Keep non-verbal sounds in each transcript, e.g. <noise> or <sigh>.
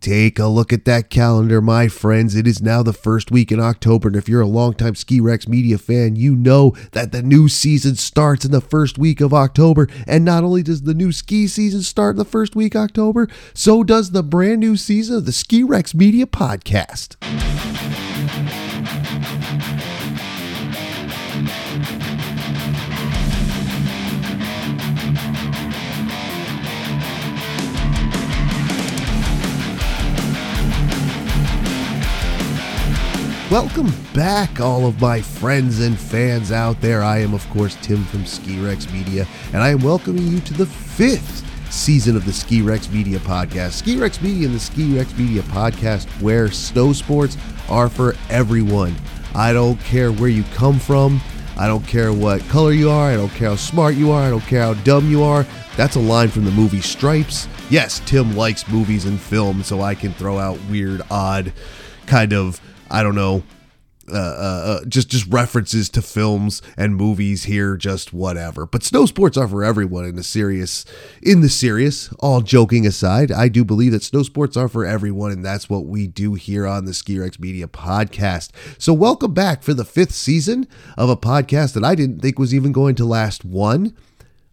Take a look at that calendar, my friends. It is now the first week in October, and if you're a longtime Ski Rex Media fan, you know that the new season starts in the first week of October. And not only does the new ski season start in the first week of October, so does the brand new season of the Ski Rex Media podcast. Welcome back, all of my friends and fans out there. I am, of course, Tim from Ski Rex Media, and I am welcoming you to the fifth season of the Ski Rex Media podcast. Ski Rex Media and the Ski Rex Media podcast, where snow sports are for everyone. I don't care where you come from. I don't care what color you are. I don't care how smart you are. I don't care how dumb you are. That's a line from the movie Stripes. Yes, Tim likes movies and film, so I can throw out weird, odd, kind of I don't know, uh, uh, uh, just just references to films and movies here, just whatever. But snow sports are for everyone in the serious. In the serious, all joking aside, I do believe that snow sports are for everyone, and that's what we do here on the Ski Rex Media podcast. So welcome back for the fifth season of a podcast that I didn't think was even going to last one.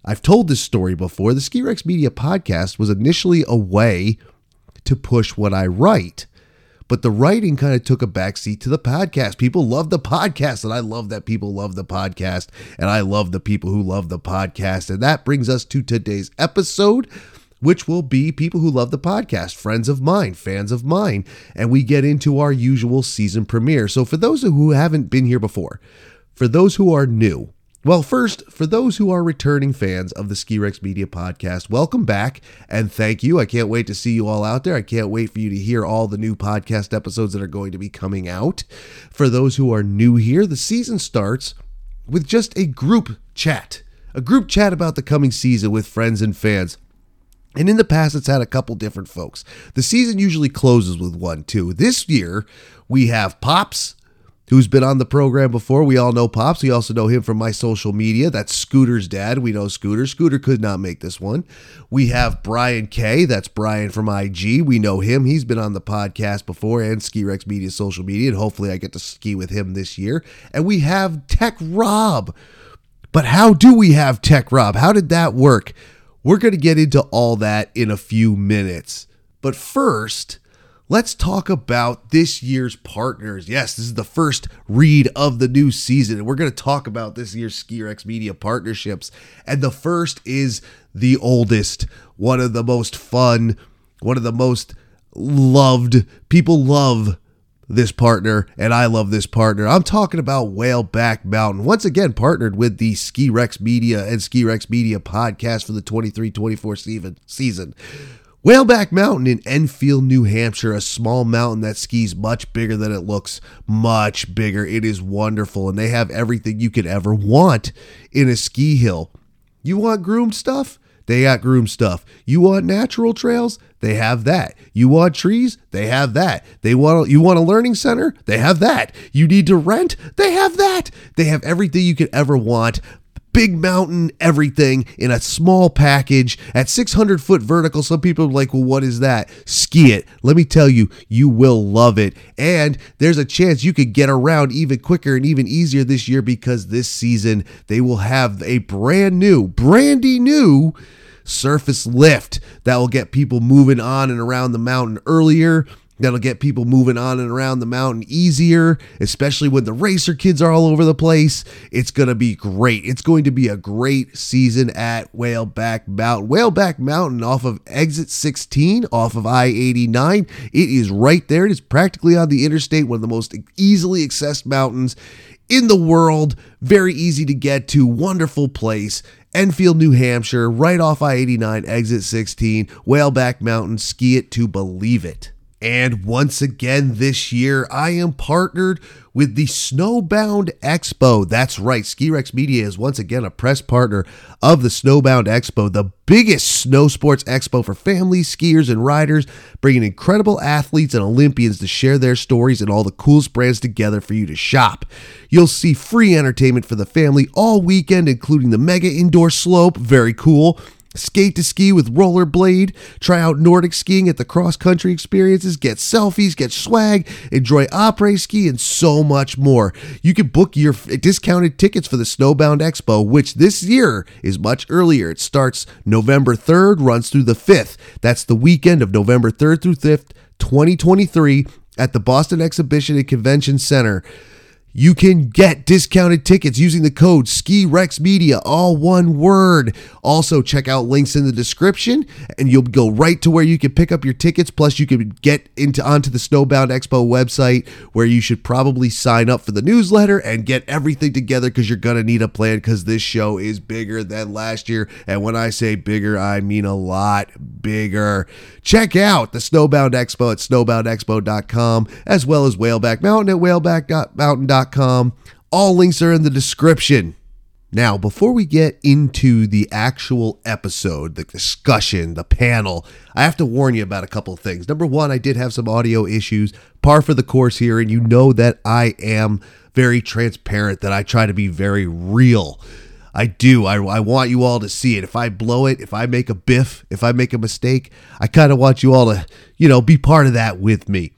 I've told this story before. The Ski Rex Media podcast was initially a way to push what I write but the writing kind of took a backseat to the podcast. People love the podcast, and I love that people love the podcast, and I love the people who love the podcast. And that brings us to today's episode, which will be people who love the podcast, friends of mine, fans of mine, and we get into our usual season premiere. So, for those who haven't been here before, for those who are new, well, first, for those who are returning fans of the Ski Rex Media podcast, welcome back and thank you. I can't wait to see you all out there. I can't wait for you to hear all the new podcast episodes that are going to be coming out. For those who are new here, the season starts with just a group chat, a group chat about the coming season with friends and fans. And in the past, it's had a couple different folks. The season usually closes with one, too. This year, we have Pops, who's been on the program before. We all know Pops. We also know him from my social media. That's Scooter's dad. We know Scooter. Scooter could not make this one. We have Brian K. That's Brian from IG. We know him. He's been on the podcast before and Ski Rex Media social media. And hopefully I get to ski with him this year. And we have Tech Rob. But how do we have Tech Rob? How did that work? We're going to get into all that in a few minutes. But first, let's talk about this year's partners. Yes, this is the first read of the new season, and we're going to talk about this year's Ski Rex Media partnerships. And the first is the oldest, one of the most fun, one of the most loved. People love this partner, and I love this partner. I'm talking about Whaleback Mountain. Once again, partnered with the Ski Rex Media and Ski Rex Media podcast for the 23 24 season. Whaleback Mountain in Enfield, New Hampshire, a small mountain that skis much bigger than it looks, much bigger. It is wonderful, and they have everything you could ever want in a ski hill. You want groomed stuff? They got groomed stuff. You want natural trails? They have that. You want trees? They have that. They want you want a learning center? They have that. You need to rent? They have that. They have everything you could ever want big mountain everything in a small package at 600 foot vertical. Some people are like, well, what is that? Ski it. Let me tell you, you will love it. And there's a chance you could get around even quicker and even easier this year because this season they will have a brand new, brandy new surface lift that will get people moving on and around the mountain earlier That'll get people moving on and around the mountain easier, especially when the racer kids are all over the place. It's going to be great. It's going to be a great season at Whaleback Mountain. Whaleback Mountain off of exit 16, off of I 89. It is right there. It is practically on the interstate, one of the most easily accessed mountains in the world. Very easy to get to. Wonderful place. Enfield, New Hampshire, right off I 89, exit 16. Whaleback Mountain. Ski it to believe it. And once again this year, I am partnered with the Snowbound Expo. That's right, Ski Rex Media is once again a press partner of the Snowbound Expo, the biggest snow sports expo for families, skiers, and riders, bringing incredible athletes and Olympians to share their stories and all the coolest brands together for you to shop. You'll see free entertainment for the family all weekend, including the mega indoor slope, very cool Skate to ski with rollerblade, try out Nordic skiing at the cross country experiences, get selfies, get swag, enjoy après ski, and so much more. You can book your discounted tickets for the Snowbound Expo, which this year is much earlier. It starts November 3rd, runs through the 5th. That's the weekend of November 3rd through 5th, 2023, at the Boston Exhibition and Convention Center. You can get discounted tickets using the code Ski Rex Media, all one word. Also, check out links in the description, and you'll go right to where you can pick up your tickets. Plus, you can get into onto the Snowbound Expo website, where you should probably sign up for the newsletter and get everything together because you're gonna need a plan. Because this show is bigger than last year, and when I say bigger, I mean a lot bigger. Check out the Snowbound Expo at snowboundexpo.com, as well as Whaleback Mountain at whalebackmountain.com all links are in the description. Now, before we get into the actual episode, the discussion, the panel, I have to warn you about a couple of things. Number one, I did have some audio issues, par for the course here, and you know that I am very transparent, that I try to be very real. I do. I, I want you all to see it. If I blow it, if I make a biff, if I make a mistake, I kind of want you all to, you know, be part of that with me.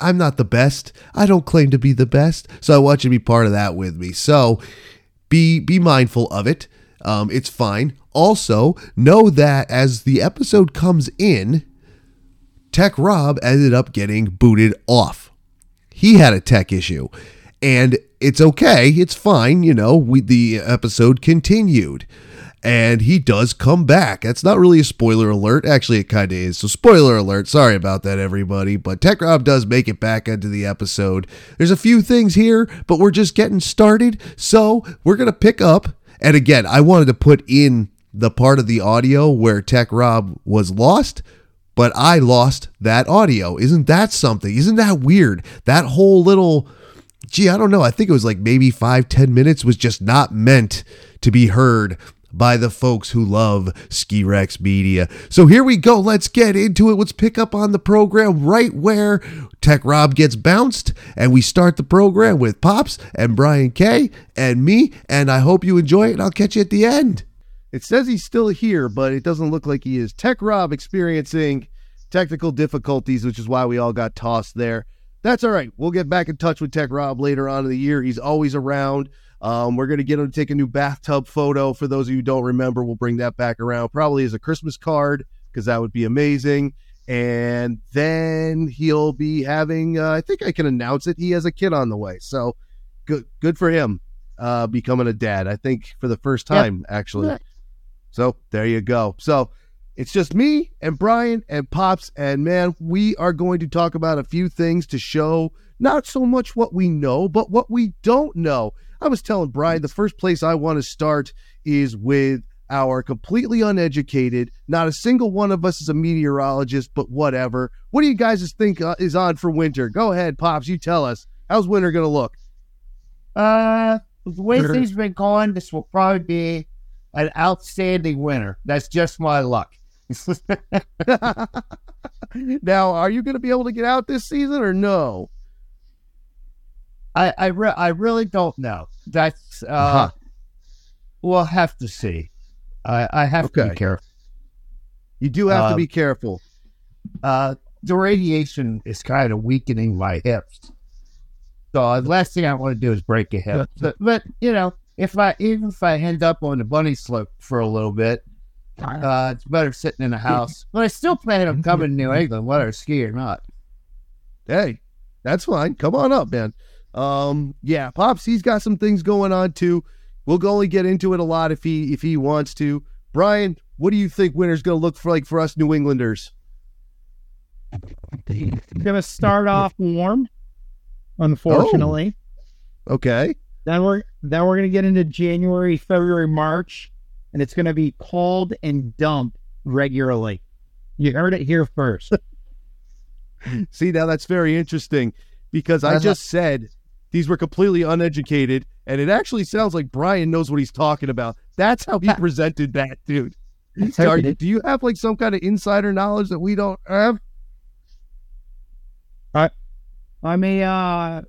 I'm not the best. I don't claim to be the best. So I want you to be part of that with me. So be be mindful of it. Um, it's fine. Also, know that as the episode comes in, Tech Rob ended up getting booted off. He had a tech issue. And it's okay. It's fine. You know, we, the episode continued and he does come back. That's not really a spoiler alert. Actually, it kind of is. So, spoiler alert. Sorry about that, everybody. But Tech Rob does make it back into the episode. There's a few things here, but we're just getting started. So, we're going to pick up. And again, I wanted to put in the part of the audio where Tech Rob was lost, but I lost that audio. Isn't that something? Isn't that weird? That whole little, gee, I don't know. I think it was like maybe five, ten minutes was just not meant to be heard by the folks who love Ski Rex Media. So here we go. Let's get into it. Let's pick up on the program right where Tech Rob gets bounced, and we start the program with Pops and Brian K and me. And I hope you enjoy it. I'll catch you at the end. It says he's still here, but it doesn't look like he is. Tech Rob experiencing technical difficulties, which is why we all got tossed there. That's all right. We'll get back in touch with Tech Rob later on in the year. He's always around. Um, we're going to get him to take a new bathtub photo. For those of you who don't remember, we'll bring that back around probably as a Christmas card because that would be amazing. And then he'll be having, uh, I think I can announce it. He has a kid on the way. So good, good for him uh, becoming a dad. I think for the first time, yep. actually. So there you go. So it's just me and Brian and Pops. And man, we are going to talk about a few things to show not so much what we know, but what we don't know. I was telling Brian the first place I want to start is with our completely uneducated. Not a single one of us is a meteorologist, but whatever. What do you guys think uh, is on for winter? Go ahead, pops. You tell us. How's winter going to look? Uh, the way things have been going, this will probably be an outstanding winter. That's just my luck. <laughs> <laughs> now, are you going to be able to get out this season or no? I I, re- I really don't know. That's uh, uh-huh. we'll have to see. I I have okay. to be careful. You do have uh, to be careful. Uh, the radiation is kind of weakening my hips. So the last thing I want to do is break a hip. but, but you know, if I even if I end up on the bunny slope for a little bit, uh, it's better sitting in a house. But I still plan on coming to New England, whether I ski or not. Hey, that's fine. Come on up, man. Um, yeah, Pops, he's got some things going on too. We'll only get into it a lot if he if he wants to. Brian, what do you think winter's going to look for like for us New Englanders? Going to start off warm, unfortunately. Oh, okay. Then we're then we're going to get into January, February, March, and it's going to be cold and dump regularly. You heard it here first. <laughs> See, now that's very interesting because I just said these were completely uneducated, and it actually sounds like Brian knows what he's talking about. That's how he presented that, dude. Are, do you have like some kind of insider knowledge that we don't have? I, I'm a uh,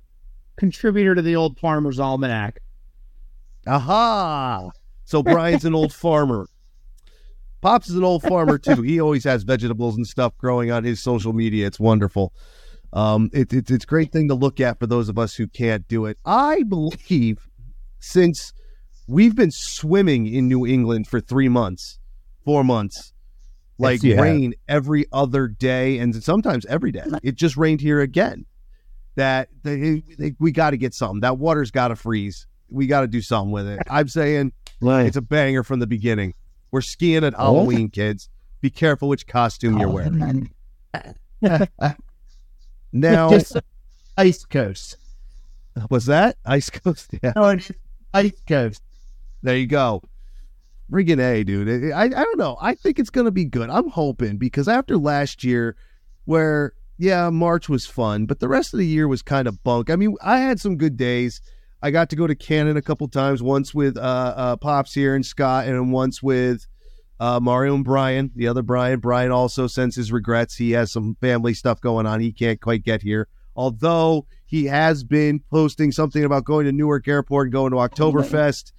contributor to the Old Farmer's Almanac. Aha! So Brian's an old farmer. Pops is an old farmer too. He always has vegetables and stuff growing on his social media. It's wonderful. Um, it, it, it's a great thing to look at for those of us who can't do it. I believe since we've been swimming in New England for three months, four months, like have. rain every other day and sometimes every day. It just rained here again. That they, they, we got to get something. That water's got to freeze. We got to do something with it. <laughs> I'm saying it's a banger from the beginning. We're skiing at Halloween, kids. Be careful which costume you're wearing. <laughs> <laughs> Now, Ice Coast. was that Ice Coast? <laughs> Yeah. No, it is Ice Coast. There you go. Friggin' A, dude. I, I don't know. I think it's going to be good. I'm hoping because after last year, where, yeah, March was fun, but the rest of the year was kind of bunk. I mean, I had some good days. I got to go to Cannon a couple times, once with uh, uh, Pops here and Scott, and once with uh, Mario and Brian, the other Brian. Brian also sends his regrets. He has some family stuff going on. He can't quite get here. Although he has been posting something about going to Newark Airport and going to Oktoberfest.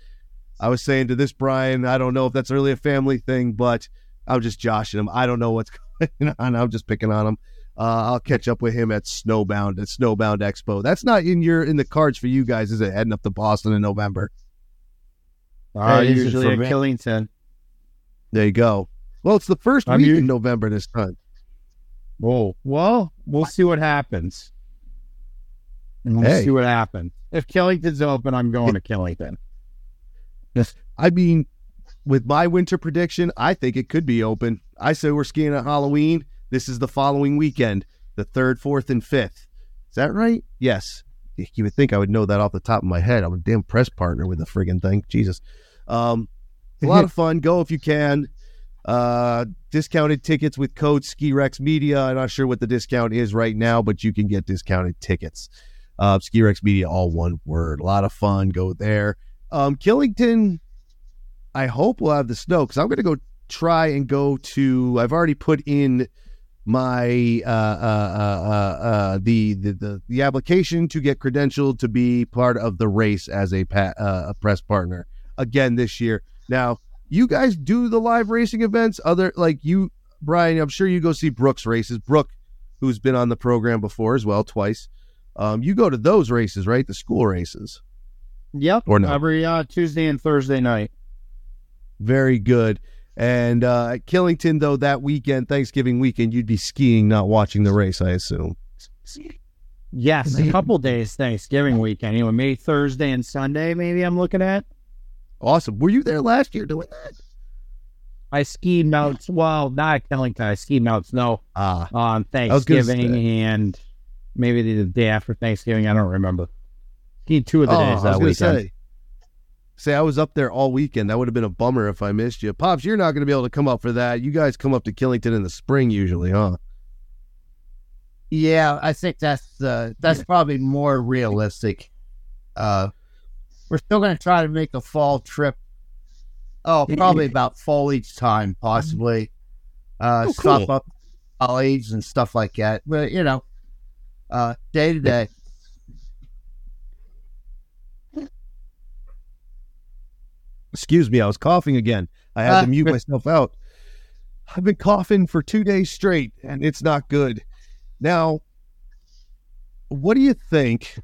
I was saying to this Brian, I don't know if that's really a family thing, but I'm just joshing him. I don't know what's <laughs> going on. I'm just picking on him. Uh, I'll catch up with him at Snowbound at Snowbound Expo. That's not in your in the cards for you guys, is it? Heading up to Boston in November. Uh, Hey, usually for at? Killington. There you go. Well, it's the 1st I'm week in November this time. Oh, well, we'll see what happens. And we'll Hey. see what happens. If Killington's open, I'm going to Killington. Yes. I mean, with my winter prediction, I think it could be open. I say we're skiing at Halloween. This is the following weekend, the third, fourth, and fifth. Is that right? Yes. You would think I would know that off the top of my head. I'm a damn press partner with the friggin' thing. Jesus. Um, a lot of fun. Go if you can. Uh, discounted tickets with code Ski Rex Media. I'm not sure what the discount is right now, but you can get discounted tickets. Uh, Ski Rex Media, all one word. A lot of fun. Go there. Um, Killington, I hope we'll have the snow because I'm going to go try and go to. I've already put in my uh, uh, uh, uh, uh, the, the the the application to get credentialed to be part of the race as a pa- uh, a press partner again this year. Now, you guys do the live racing events, other like you, Brian. I'm sure you go see Brooks races. Brooke, who's been on the program before as well, twice. Um, you go to those races, right? The school races. Yep. Or no. Every uh, Tuesday and Thursday night. Very good. And uh, at Killington, though, that weekend, Thanksgiving weekend, you'd be skiing, not watching the race, I assume. Yes, a couple days Thanksgiving weekend. You know, maybe Thursday and Sunday. Maybe I'm looking at. Awesome. Were you there last year doing that? I skied Mount. Well, not at Killington. I skied Mount Snow Ah, on Thanksgiving and maybe the day after Thanksgiving. I don't remember. Skied two of the oh, days I was that weekend. say. Say I was up there all weekend. That would have been a bummer if I missed you. Pops, you're not going to be able to come up for that. You guys come up to Killington in the spring usually, huh? Yeah, I think that's uh, that's probably more realistic. Uh, we're still going to try to make a fall trip. Oh, probably about foliage time, possibly. Uh, Oh, stop cool. up college and stuff like that. But you know, uh, day to day. Excuse me, I was coughing again. I had Ah, to mute good. myself out. I've been coughing for two days straight, and it's not good. Now, what do you think?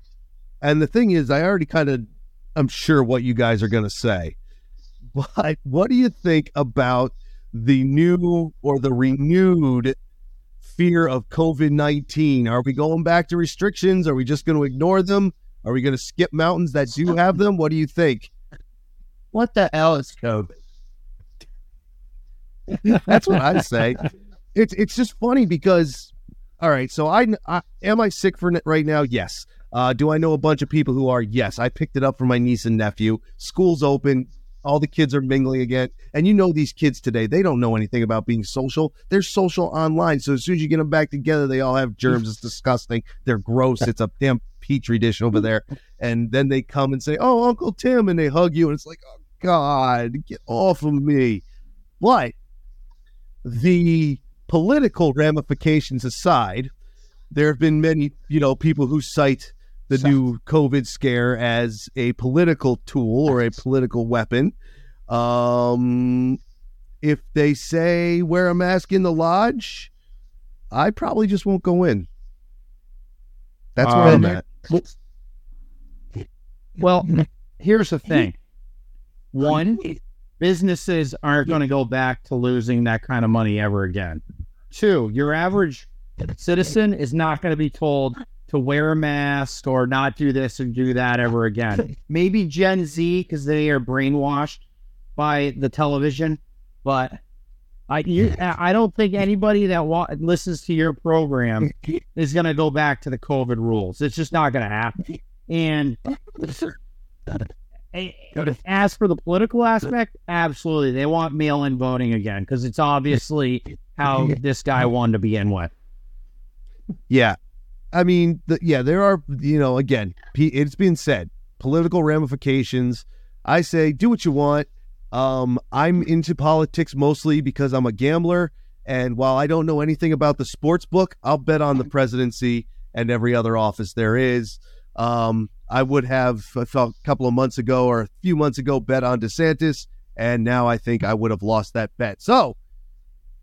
And the thing is, I already kind of, I'm sure what you guys are going to say. But what do you think about the new or the renewed fear of COVID 19? Are we going back to restrictions? Are we just going to ignore them? Are we going to skip mountains that do have them? What do you think? What the hell is COVID? That's what I say. It's it's just funny because, all right. So I, I am I sick for right now? Yes. Uh, do I know a bunch of people who are? Yes. I picked it up for my niece and nephew. School's open. All the kids are mingling again, and you know these kids today. They don't know anything about being social. They're social online. So as soon as you get them back together, they all have germs. It's disgusting. They're gross. It's a damn petri dish over there. And then they come and say, "Oh, Uncle Tim," and they hug you, and it's like, "Oh God, get off of me!" But the political ramifications aside, there have been many, you know, people who cite the new COVID scare as a political tool or a political weapon. Um, if they say wear a mask in the lodge, I probably just won't go in. That's where Um, I'm at. Well, here's the thing. One, businesses aren't going to go back to losing that kind of money ever again. Two, your average citizen is not going to be told to wear a mask or not do this and do that ever again. <laughs> Maybe Gen Z because they are brainwashed by the television, but I you, I don't think anybody that wa- listens to your program <laughs> is going to go back to the COVID rules. It's just not going to happen. And <laughs> as for the political aspect, absolutely, they want mail-in voting again because it's obviously how this guy won to begin with. Yeah. I mean, the, yeah, there are, you know, again, it's been said, political ramifications. I say, do what you want. Um, I'm into politics mostly because I'm a gambler. And while I don't know anything about the sports book, I'll bet on the presidency and every other office there is. Um, I would have, a couple of months ago or a few months ago, bet on DeSantis. And now I think I would have lost that bet. So,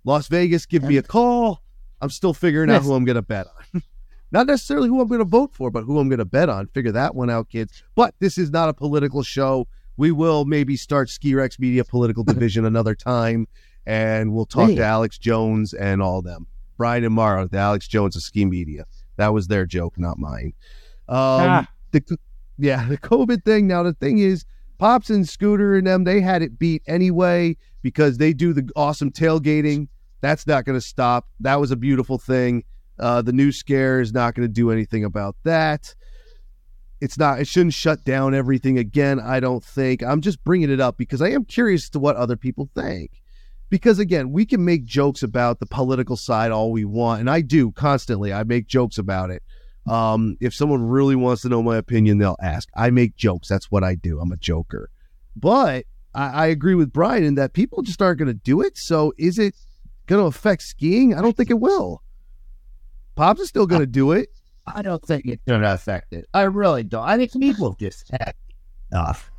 Las Vegas, give me a call. I'm still figuring out who I'm going to bet on. Not necessarily who I'm going to vote for, but who I'm going to bet on. Figure that one out, kids. But this is not a political show. We will maybe start Ski Rex Media political <laughs> division another time, and we'll talk Hey. to Alex Jones and all them. Brian and Mara, the Alex Jones of Ski Media. That was their joke, not mine. Um, Ah. the yeah, the COVID thing. Now the thing is, Pops and Scooter and them, they had it beat anyway because they do the awesome tailgating. That's not going to stop. That was a beautiful thing. Uh, the new scare is not going to do anything about that. It's not. It shouldn't shut down everything again. I don't think. I'm just bringing it up because I am curious to what other people think. Because again, we can make jokes about the political side all we want, and I do constantly. I make jokes about it. Um, if someone really wants to know my opinion, they'll ask. I make jokes. That's what I do. I'm a joker. But I, I agree with Brian in that people just aren't going to do it. So is it going to affect skiing? I don't think it will. Pops is still going to do it. I don't think it's going to affect it. I really don't. I think people just have enough.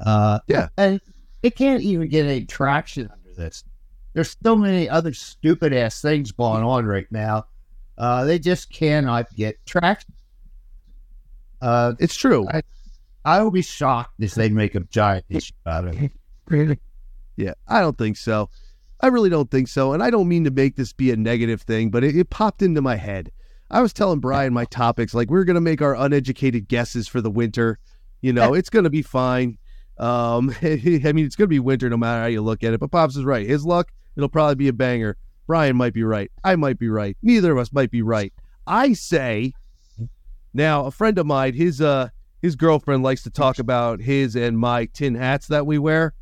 Uh, Yeah. And it can't even get any traction under this. There's so many other stupid ass things going on right now. Uh, they just cannot get traction. Uh, It's true. I- I will be shocked if they make a giant issue out of it. <laughs> Really? Yeah, I don't think so. I really don't think so. And I don't mean to make this be a negative thing, but it, it popped into my head. I was telling Brian my topics, like we're gonna make our uneducated guesses for the winter. You know, it's gonna be fine. Um, <laughs> I mean, it's gonna be winter no matter how you look at it. But Pops is right. His luck, it'll probably be a banger. Brian might be right. I might be right. Neither of us might be right. I say now, a friend of mine, his uh his girlfriend likes to talk about his and my tin hats that we wear.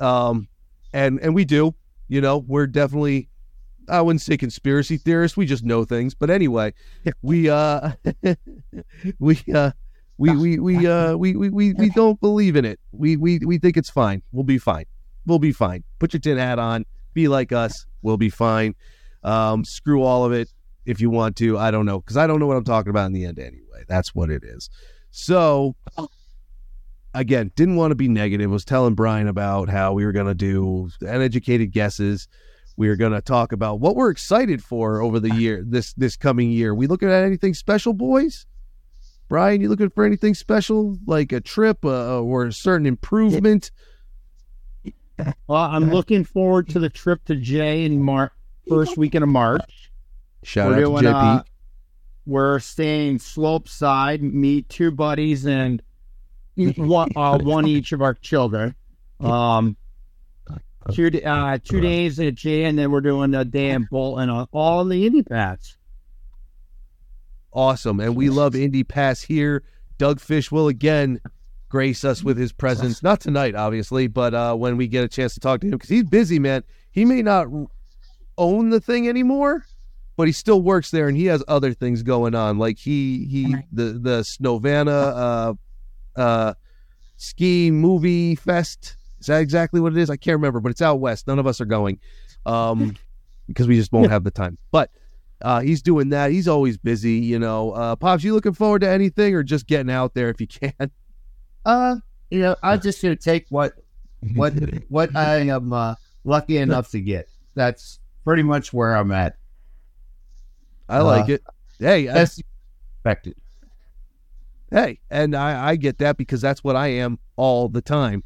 Um and and we do, you know, we're definitely I wouldn't say conspiracy theorists, we just know things. But anyway, we uh <laughs> we uh we we we uh we we we, we don't believe in it. We we we think it's fine. We'll be fine. We'll be fine. Put your tin hat on, be like us, we'll be fine. Um screw all of it if you want to. I don't know cuz I don't know what I'm talking about in the end anyway. That's what it is. So again, didn't want to be negative. Was telling Brian about how we were going to do uneducated guesses. We are going to talk about what we're excited for over the year this this coming year. We looking at anything special, boys? Brian, you looking for anything special like a trip uh, or a certain improvement? <laughs> Well, I'm looking forward to the trip to Jay in Mar- first weekend of March. Shout We're out doing, to JP. uh, We're staying slope side, me, two buddies, and one, <laughs> uh, one each of our children. Um, two d- uh, two days at Jay, and then we're doing a day in Bolton, uh, all in the Indy Pass. awesome. And we love Indy Pass here. Doug Fish will again grace us with his presence. Not tonight, obviously, but uh, when we get a chance to talk to him, because he's busy, man. He may not own the thing anymore, but he still works there, and he has other things going on. Like he he the the Snovana uh, uh, ski movie fest. Is that exactly what it is? I can't remember, but it's out west. None of us are going, um, <laughs> because we just won't have the time. But uh, he's doing that. He's always busy, you know. Uh, Pops, you looking forward to anything or just getting out there if you can? <laughs> Uh, you know, I'm just gonna take what <laughs> what what I am uh, lucky enough to get. That's pretty much where I'm at. I like it. Hey, I- expected. Hey, and I, I get that because that's what I am all the time.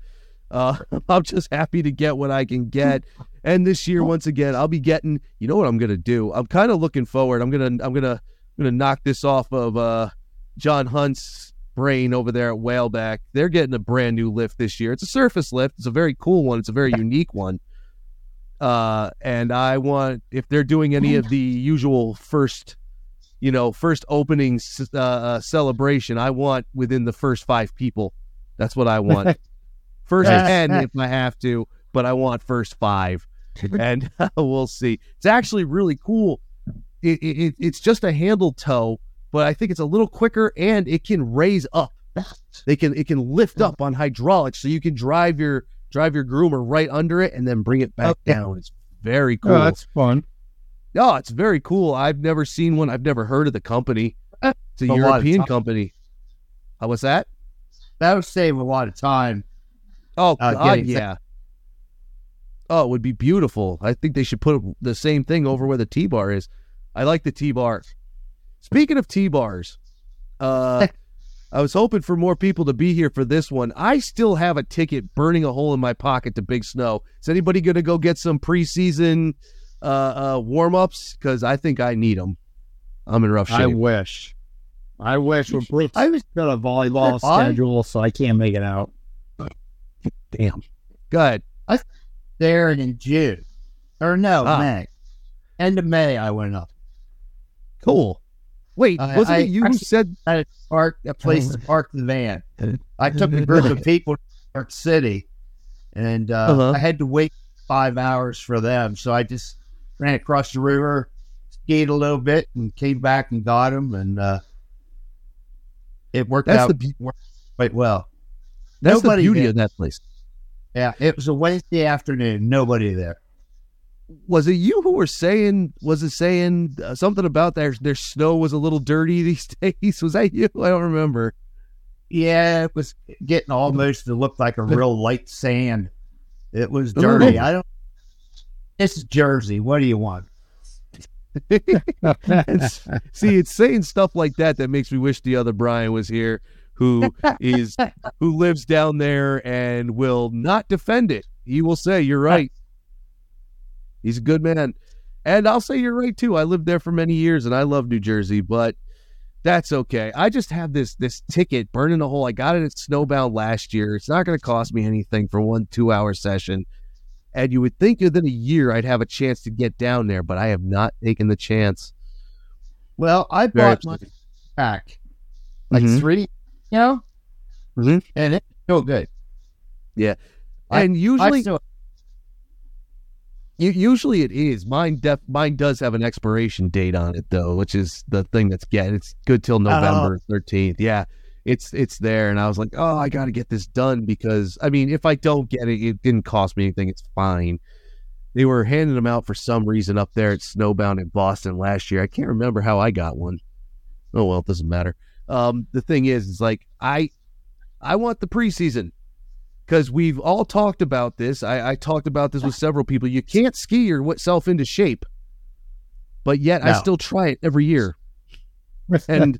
Uh, <laughs> I'm just happy to get what I can get. And this year, once again, I'll be getting. You know what I'm gonna do? I'm kind of looking forward. I'm gonna I'm gonna I'm gonna knock this off of uh, John Hunt's brain over there at Whaleback. They're getting a brand new lift this year. It's a surface lift. It's a very cool one. It's a very unique one. Uh, and I want if they're doing any of the usual first you know, first opening uh, uh, celebration, I want within the first five people. That's what I want. <laughs> First Yes. 10 if I have to, but I want first five. <laughs> And <laughs> we'll see. It's actually really cool. It, it, it- it's just a handle tow, but I think it's a little quicker and it can raise up. They can it can lift up on hydraulics, so you can drive your drive your groomer right under it and then bring it back Okay. down. It's very cool. Oh, that's fun. Oh, it's very cool. I've never seen one. I've never heard of the company. It's a, A European company. Uh, what's that? That would save a lot of time. Oh, Uh, God, yeah. Oh, it would be beautiful. I think they should put the same thing over where the T bar is. I like the T bar. Speaking of T bars, uh, <laughs> I was hoping for more people to be here for this one. I still have a ticket burning a hole in my pocket to Big Snow. Is anybody going to go get some preseason uh, uh, warm ups? Because I think I need them. I'm in rough shape. I wish. I wish. We're Brooks I was got a volleyball I- schedule, so I can't make it out. Damn. Go ahead. there in June. Or no, Ah. May. End of May I went up. Cool. Wait, I- wasn't I it you who said I park a place to park the van. I took a group of people to New York City and uh, Uh-huh. I had to wait five hours for them. So I just ran across the river, skied a little bit, and came back and got him. And uh, it worked That's out the beau- worked quite well. that's Nobody the beauty did. of that place? Yeah, it was a Wednesday afternoon. Nobody there. Was it you who were saying? Was it saying uh, something about their their snow was a little dirty <laughs> these days? Was that you? I don't remember. Yeah, it was getting almost to look like a real light sand. It was dirty. I don't. This is Jersey. What do you want? <laughs> See, it's saying stuff like that that makes me wish the other Brian was here, who <laughs> is who lives down there and will not defend it. He will say, "You're right." He's a good man, and I'll say you're right too. I lived there for many years, and I love New Jersey, but that's okay. I just have this this ticket burning a hole. I got it at Snowbound last year. It's not going to cost me anything for one two hour session. And you would think within a year I'd have a chance to get down there, but I have not taken the chance. Well, I bought my back like Mhm. three, you know, Mhm. and it's still good. I- and I usually, still, u- usually it is. Mine def, mine does have an expiration date on it though, which is the thing that's get. It's good till November thirteenth. Yeah, it's it's there, and I was like, oh, I got to get this done because I mean, if I don't get it, it didn't cost me anything. It's fine. They were handing them out for some reason up there at Snowbound in Boston last year. I can't remember how I got one. Oh well, it doesn't matter. Um, the thing is, is like I, I want the preseason because we've all talked about this. I, I talked about this with <laughs> several people. You can't ski yourself into shape, but yet I still try it every year. <laughs> And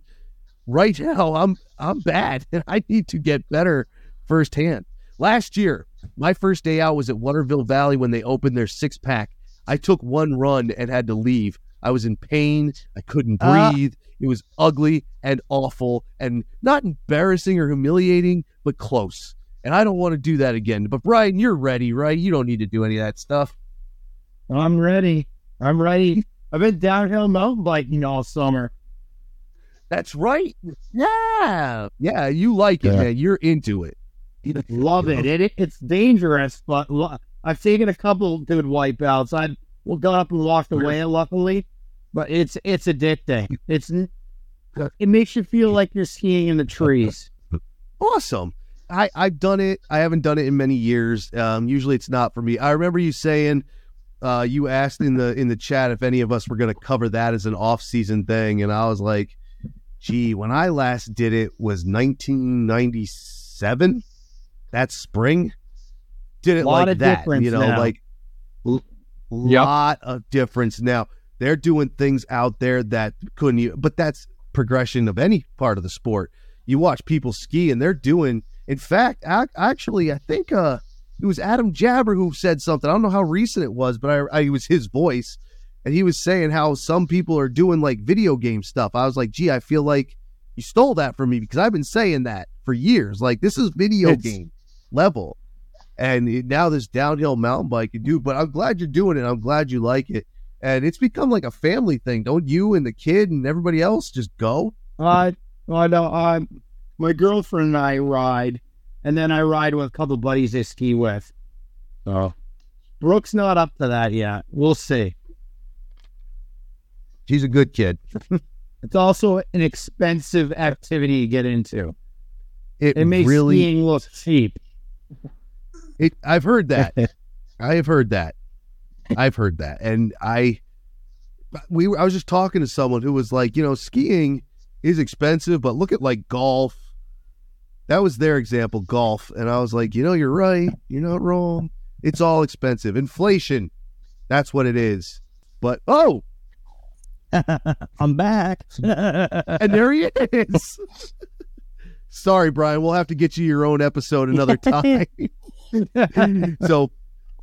right now, I'm I'm bad, and I need to get better firsthand. Last year, my first day out was at Waterville Valley when they opened their six pack. I took one run and had to leave. I was in pain. I couldn't Ah. breathe. it was ugly and awful and not embarrassing or humiliating, but close. And I don't want to do that again. But Brian, you're ready, right? You don't need to do any of that stuff. I'm ready. I'm ready. I've been downhill mountain biking all summer. That's right. Yeah. Yeah, you like it, Yeah. man. You're into it. Love it. it. It's dangerous, but lo- I've taken a couple good wipeouts. I well, got up and walked away, luckily, but it's it's addicting. It's it makes you feel like you're skiing in the trees. Awesome. I, I've done it. I haven't done it in many years. Um, usually it's not for me. I remember you saying uh, you asked in the in the chat if any of us were going to cover that as an off season thing, and I was like, "Gee, when I last did it was 1997. That spring, did it Lot like of that. difference You know, now. like lot of difference now. They're doing things out there that couldn't even, but that's progression of any part of the sport. You watch people ski and they're doing, in fact, ac- actually, I think uh, it was Adam Jabber who said something. I don't know how recent it was, but I, I it was his voice. And he was saying how some people are doing like video game stuff. I was like, gee, I feel like you stole that from me because I've been saying that for years. Like, this is video It's- game level. And now this downhill mountain bike you do, but I'm glad you're doing it. I'm glad you like it. And it's become like a family thing. Don't you and the kid and everybody else just go? I I know I my girlfriend and I ride, and then I ride with a couple buddies I ski with. So Brooke's not up to that yet. We'll see. She's a good kid. <laughs> It's also an expensive activity to get into. It, It makes really skiing look cheap. <laughs> It, I've heard that. I have heard that. I've heard that, and I, we, were- I was just talking to someone who was like, you know, skiing is expensive, but look at like golf. That was their example, golf, and I was like, you know, you're right. You're not wrong. It's all expensive. Inflation, that's what it is. But oh, <laughs> I'm back. <laughs> and there he is. <laughs> Sorry, Brian. We'll have to get you your own episode another time. so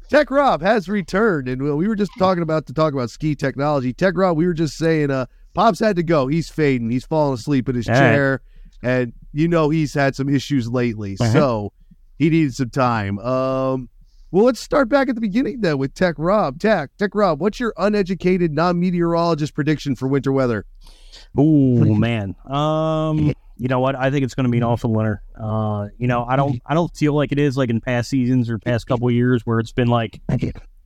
Tech Rob has returned, and we were just talking about to talk about ski technology. Tech Rob, we were just saying, uh, Pops had to go. He's fading. He's falling asleep in his All right. chair, and you know he's had some issues lately, Uh-huh. so he needed some time. Um, well, let's start back at the beginning then with Tech Rob. Tech, Tech Rob, what's your uneducated non-meteorologist prediction for winter weather? Oh man. Um you know what? I think it's going to be an awesome winter. Uh you know, I don't I don't feel like it is like in past seasons or past couple of years where it's been like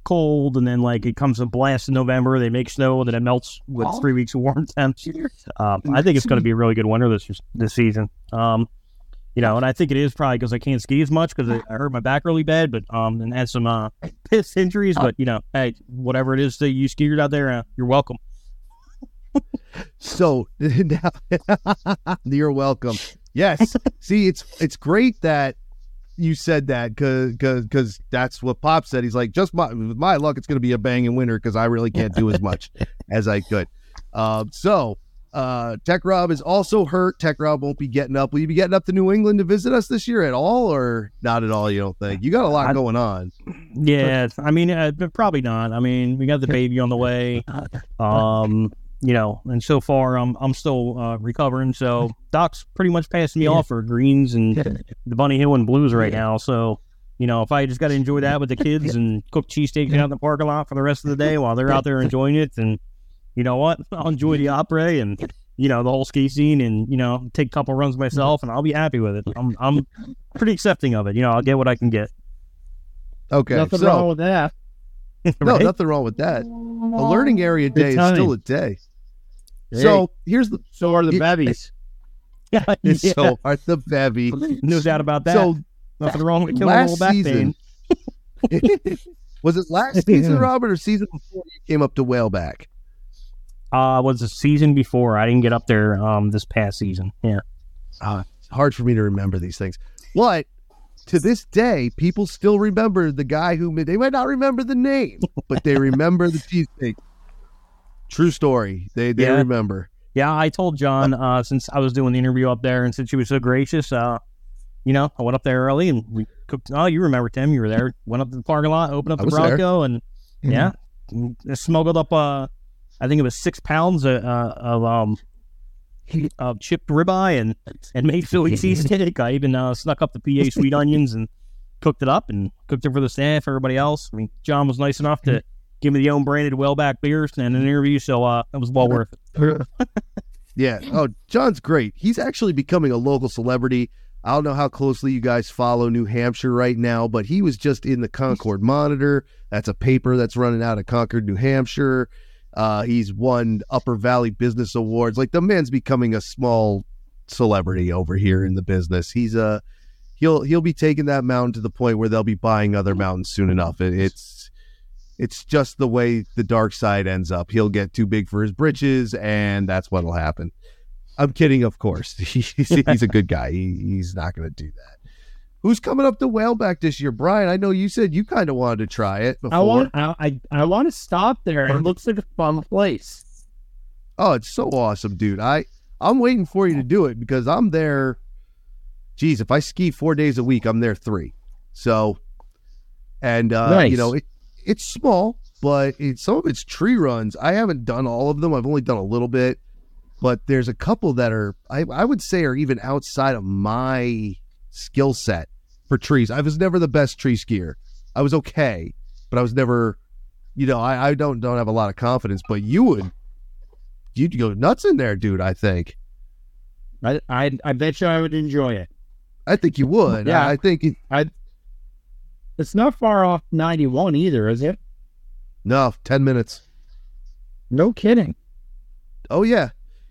cold and then like it comes a blast in November, they make snow and then it melts with 3 weeks of warm temps. Um I think it's going to be a really good winter this this season. Um you know, and I think it is probably because I can't ski as much because I, hurt my back really bad, but um, and had some uh, <laughs> piss injuries. But you know, hey, whatever it is that you skiers out there, uh, you're welcome. So <laughs> now <laughs> you're welcome. Yes. See, it's it's great that you said that because because that's what Pop said. He's like, just my with my luck, it's going to be a banging winter because I really can't do as much as I could. Um, so uh, Tech Rob is also hurt. Tech Rob won't be getting up. Will you be getting up to New England to visit us this year at all, or not at all? You don't think you got a lot I- going on? Yeah, I mean, uh, probably not. I mean, we got the baby on the way. <laughs> Um, you know, and so far I'm I'm still uh, recovering. So Doc's pretty much passing me off for greens and the Bunny Hill and Blues right now. So you know, if I just got to enjoy that with the kids <laughs> and cook cheesesteaks out in the parking lot for the rest of the day while they're out there enjoying it, and you know what, <laughs> I'll enjoy the opera and you know the whole ski scene, and you know take a couple runs myself, and I'll be happy with it. I'm I'm pretty accepting of it. You know, I'll get what I can get. Okay, Nothing so wrong with that. <laughs> no, nothing wrong with that. A learning area day is still a day. Hey, So here's the so are the it- bevies. <laughs> Yeah, so are the bevy. no doubt about that. So Nothing wrong with killing a little last back season, pain. was it last season, Robert, or season before you came up to Whaleback? Uh, was the season before. I didn't get up there um this past season. Yeah. It's hard for me to remember these things, but to this day, people still remember the guy who. They might not remember the name, but they remember the <laughs> cheesesteak. True story. They they Yeah. remember. Yeah, I told John uh since I was doing the interview up there and since she was so gracious, uh, you know, I went up there early and we cooked oh, you remember Tim, you were there. Went up to the parking lot, opened up the was there. Bronco and yeah. I smuggled up uh I think it was six pounds of, uh, of um of chipped ribeye and and made Philly cheesesteak. <laughs> I even uh, snuck up the PA sweet onions and cooked it up and cooked it for the staff, everybody else. I mean, John was nice enough to give me the own branded Whaleback beers and an interview, so uh, it was well worth it. <laughs> Yeah. Oh, John's great. He's actually becoming a local celebrity. I don't know how closely you guys follow New Hampshire right now, but he was just in the Concord Monitor. That's a paper that's running out of Concord, New Hampshire. Uh, he's won Upper Valley Business Awards. Like the man's becoming a small celebrity over here in the business. He's a he'll he'll be taking that mountain to the point where they'll be buying other mountains soon enough. It, it's it's just the way the dark side ends up. He'll get too big for his britches, and that's what'll happen. I'm kidding, of course. <laughs> he's, he's a good guy. He, he's not going to do that. Who's coming up to Whaleback this year, Brian? I know you said you kind of wanted to try it before. I want I, I, I want to stop there. It looks like a fun place. Oh, it's so awesome, dude. I I'm waiting for you to do it because I'm there. Geez, if I ski four days a week, I'm there three. So, and uh, Nice. you know, it, it's small, but it's some of it's tree runs. I haven't done all of them. I've only done a little bit, but there's a couple that are I I would say are even outside of my skill set for trees. I was never the best tree skier. I was okay, but I was never, you know, I, I don't don't have a lot of confidence. But you would, you'd go nuts in there, dude. I think. I I, I bet you I would enjoy it. I think you would. Yeah. I, I think it, It's not far off 91 either, is it? no ten minutes. No kidding. Oh yeah.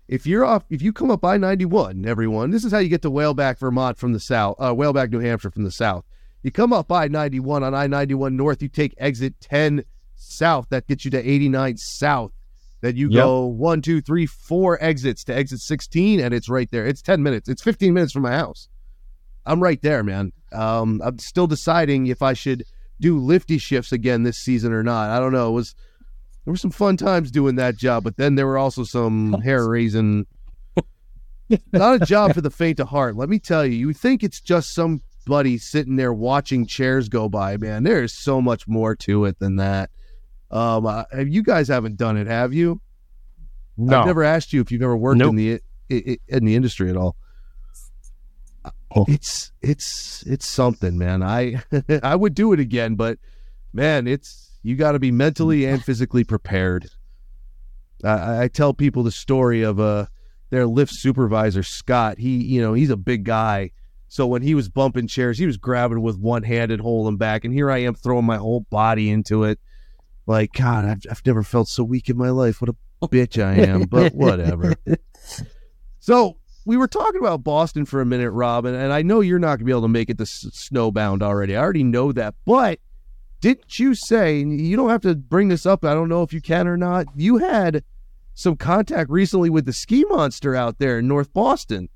If you're off, if you come up I ninety one, everyone, this is how you get to Whaleback, Vermont from the south. Uh, Whaleback, New Hampshire from the south. You come up I ninety one on I ninety one north. You take exit ten south. That gets you to eighty nine south. Then you Yep. go one, two, three, four exits to exit sixteen, and it's right there. It's ten minutes. It's fifteen minutes from my house. I'm right there, man. Um, I'm still deciding if I should do lifty shifts again this season or not. I don't know. It was there were some fun times doing that job, but then there were also some <laughs> hair raising. <laughs> Not a job for the faint of heart. Let me tell you, you think it's just somebody sitting there watching chairs go by, man. There is so much more to it than that. Um, uh, you guys haven't done it, have you? No. I've never asked you if you've ever worked Nope. in the i- i- in the industry at all. Oh. It's it's it's something, man. I <laughs> I would do it again, but man, it's you got to be mentally and physically prepared. I, I tell people the story of uh their lift supervisor Scott. He you know he's a big guy, so when he was bumping chairs, he was grabbing with one hand and holding back, and here I am throwing my whole body into it. Like God, I've I've never felt so weak in my life. What a bitch I am, but <laughs> whatever. So we were talking about Boston for a minute, Robin, and I know you're not gonna be able to make it to S- Snowbound already. I already know that, but didn't you say? and You don't have to bring this up. I don't know if you can or not. You had some contact recently with the ski monster out there in North Boston.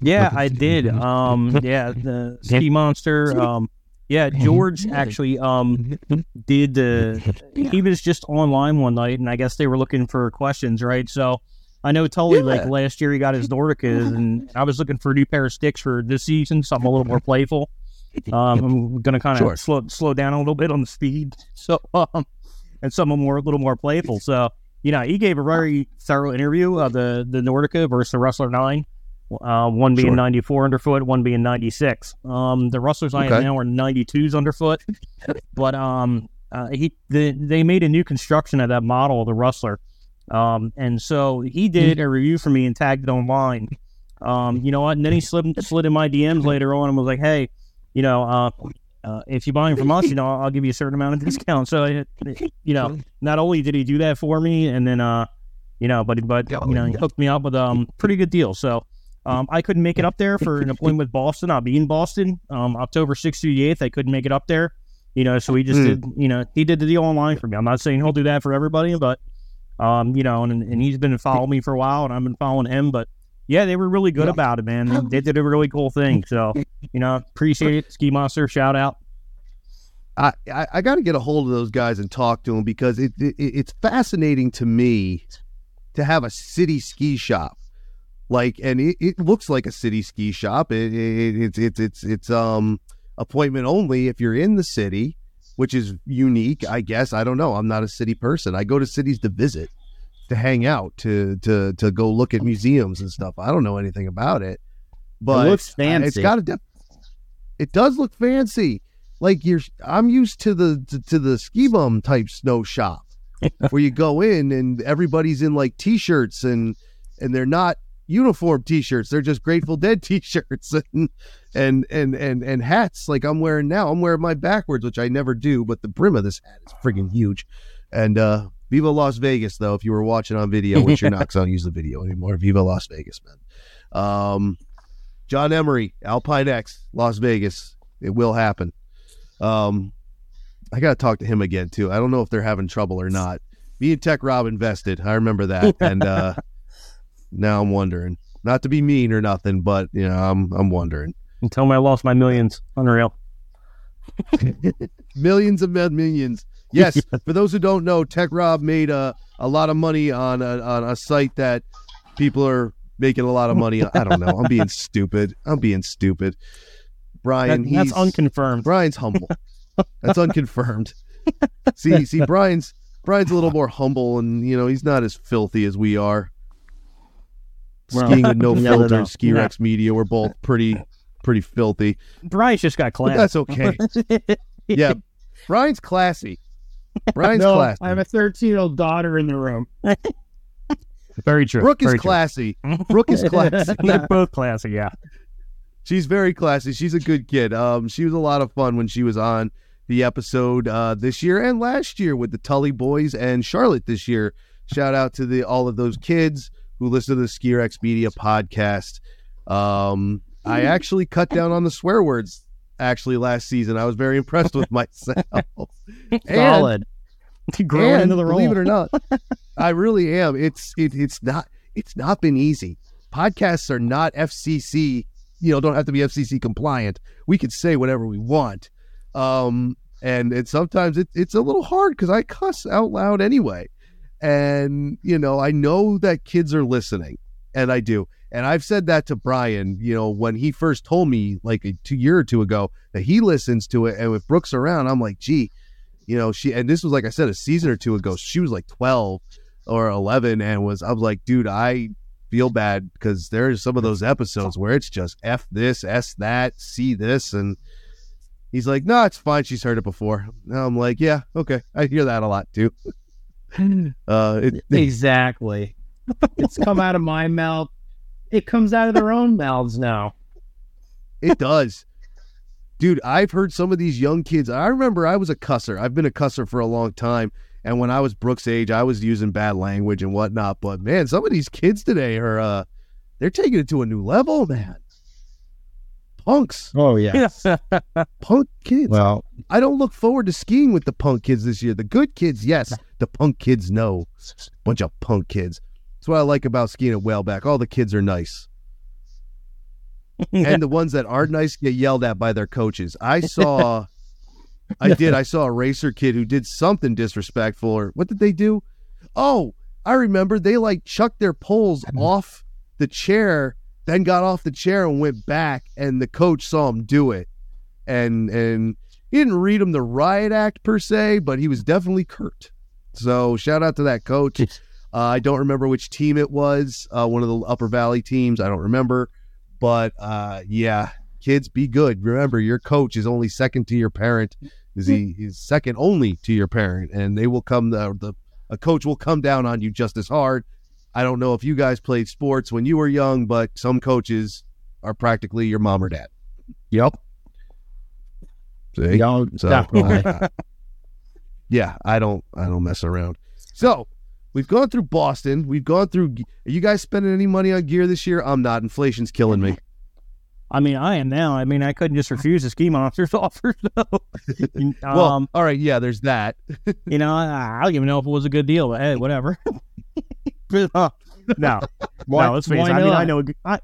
Yeah, I did. Um, yeah, the ski monster. Um, yeah, George actually um did the. He was just online one night, and I guess they were looking for questions, right? So I know Tully like last year he got his Nordicas, and I was looking for a new pair of sticks for this season, something a little more playful. Um, I'm gonna kind of Sure. slow slow down a little bit on the speed, <laughs> so um, and something more a little more playful. So you know, he gave a very thorough interview of the the Nordica versus the Rustler Nine. Uh, one being Sure. 94 underfoot, one being 96. Um, the Rustlers I Okay. now are 92s underfoot, <laughs> but um, uh, he the, they made a new construction of that model of the Rustler, um, and so he did a review for me and tagged it online. Um, you know what? And then he slid <laughs> slid in my DMs later on and was like, "Hey, you know, uh, uh, if you buy them from us, you know, I'll give you a certain amount of <laughs> discount." So, it, you know, not only did he do that for me, and then, uh, you know, but but you know, he hooked me up with um pretty good deal. So. Um, I couldn't make it up there for an appointment with Boston. I'll be in Boston um, October 6th through the 8th. I couldn't make it up there, you know, so he just Hmm. did, you know, he did the deal online for me. I'm not saying he'll do that for everybody, but, um, you know, and, and he's been following me for a while and I've been following him, but yeah, they were really good about it, man. They, <laughs> they did a really cool thing. So, you know, appreciate it. Ski Monster, shout out. I, I, I got to get a hold of those guys and talk to them because it, it it's fascinating to me to have a city ski shop like and it, it looks like a city ski shop it, it, it's it's it's it's um appointment only if you're in the city which is unique i guess i don't know i'm not a city person i go to cities to visit to hang out to to to go look at museums and stuff. I don't know anything about it but it looks fancy. it's got a def- it does look fancy. Like you're i'm used to the to, to the ski bum type snow shop <laughs> where you go in and everybody's in like t-shirts and and they're not uniform t-shirts. They're just grateful dead <laughs> t-shirts and and and and, and hats like i'm wearing now. I'm wearing my backwards which i never do but the brim of this hat is friggin' huge. And uh viva las vegas though if you were watching on video which you're not because i don't use the video anymore viva las vegas man um john emery alpine x las vegas it will happen um I got to talk to him again too. I don't know if they're having trouble or not. Me and Tech Rob invested. I remember that, <laughs> and uh, now I'm wondering. Not to be mean or nothing, but you know, I'm I'm wondering. And tell me I lost my millions. Unreal. <laughs> millions of millions. <laughs> Yes, for those who don't know, Tech Rob made a, a lot of money on a, on a site that people are making a lot of money. I don't know. I'm being <laughs> stupid. I'm being stupid. Brian, That- that's he's- unconfirmed. Brian's humble. <laughs> That's unconfirmed. see, see, Brian's Brian's a little more humble, and you know he's not as filthy as we are. Skiing with no filter, know. Ski Rex Media. We're both pretty pretty filthy, Brian's just got but class. that's okay. Yeah, Brian's classy. <laughs> Brian's no, classy. I have a 13 year old daughter in the room. <laughs> Very true. Brooke is Very true. classy. <laughs> Brooke is classy. They're both classy, yeah. She's very classy. She's a good kid. Um, she was a lot of fun when she was on the episode uh, this year and last year with the Tully boys and Charlotte this year. Shout out to the all of those kids who listen to the Ski Rex Media podcast. Um, I actually cut down on the swear words actually last season. I was very impressed with myself. <laughs> And- Solid. Growing and into the role. believe it or not, <laughs> I really am. It's it, it's not it's not been easy. Podcasts are not FCC. You know, don't have to be FCC compliant. We can say whatever we want, um, and and sometimes it, it's a little hard because I cuss out loud anyway. And you know, I know that kids are listening, and I do. And I've said that to Brian. You know, when he first told me like a two year or two ago that he listens to it, and with Brooks around, I'm like, gee, you know she and this was like i said a season or two ago she was like 12 or 11 and was i was like dude i feel bad because there's some of those episodes where it's just f this s that c this and he's like no it's fine she's heard it before and i'm like yeah okay i hear that a lot too <laughs> uh it, <laughs> Exactly. it's come out of my mouth. It comes out of their own mouths now. It does. Dude, I've heard some of these young kids. I remember I was a cusser. I've been a cusser for a long time. And when I was Brooks' age, I was using bad language and whatnot. But man, some of these kids today are uh they're taking it to a new level, man. Punks. Oh yeah. <laughs> Punk kids. Well, I don't look forward to skiing with the punk kids this year. The good kids, yes. The punk kids, no. Bunch of punk kids. That's what I like about skiing at Whaleback. All the kids are nice. <laughs> and the ones that aren't nice get yelled at by their coaches. I saw, <laughs> I did. I saw a racer kid who did something disrespectful, or what did they do? Oh, I remember they like chucked their poles off the chair, then got off the chair and went back, and the coach saw him do it, and and he didn't read him the riot act per se, but he was definitely curt. So shout out to that coach. <laughs> Uh, I don't remember which team it was. Uh, one of the Upper Valley teams. I don't remember. But uh, yeah, kids, be good. Remember, your coach is only second to your parent. Is he? He's second only to your parent, and they will come. The, the a coach will come down on you just as hard. I don't know if you guys played sports when you were young, but some coaches are practically your mom or dad. yep. See? Don't So. <laughs> Yeah, I don't I don't mess around. So we've gone through Boston. We've gone through. Are you guys spending any money on gear this year? I'm not. Inflation's killing me. I mean, I am now. I mean, I couldn't just refuse the ski monsters <laughs> offer. So, <laughs> um, well, all right, yeah, there's that. you know, I, I don't even know if it was a good deal, but hey, whatever. <laughs> But, uh, no, Why- no, let's face it. I mean, I know, a, good- I,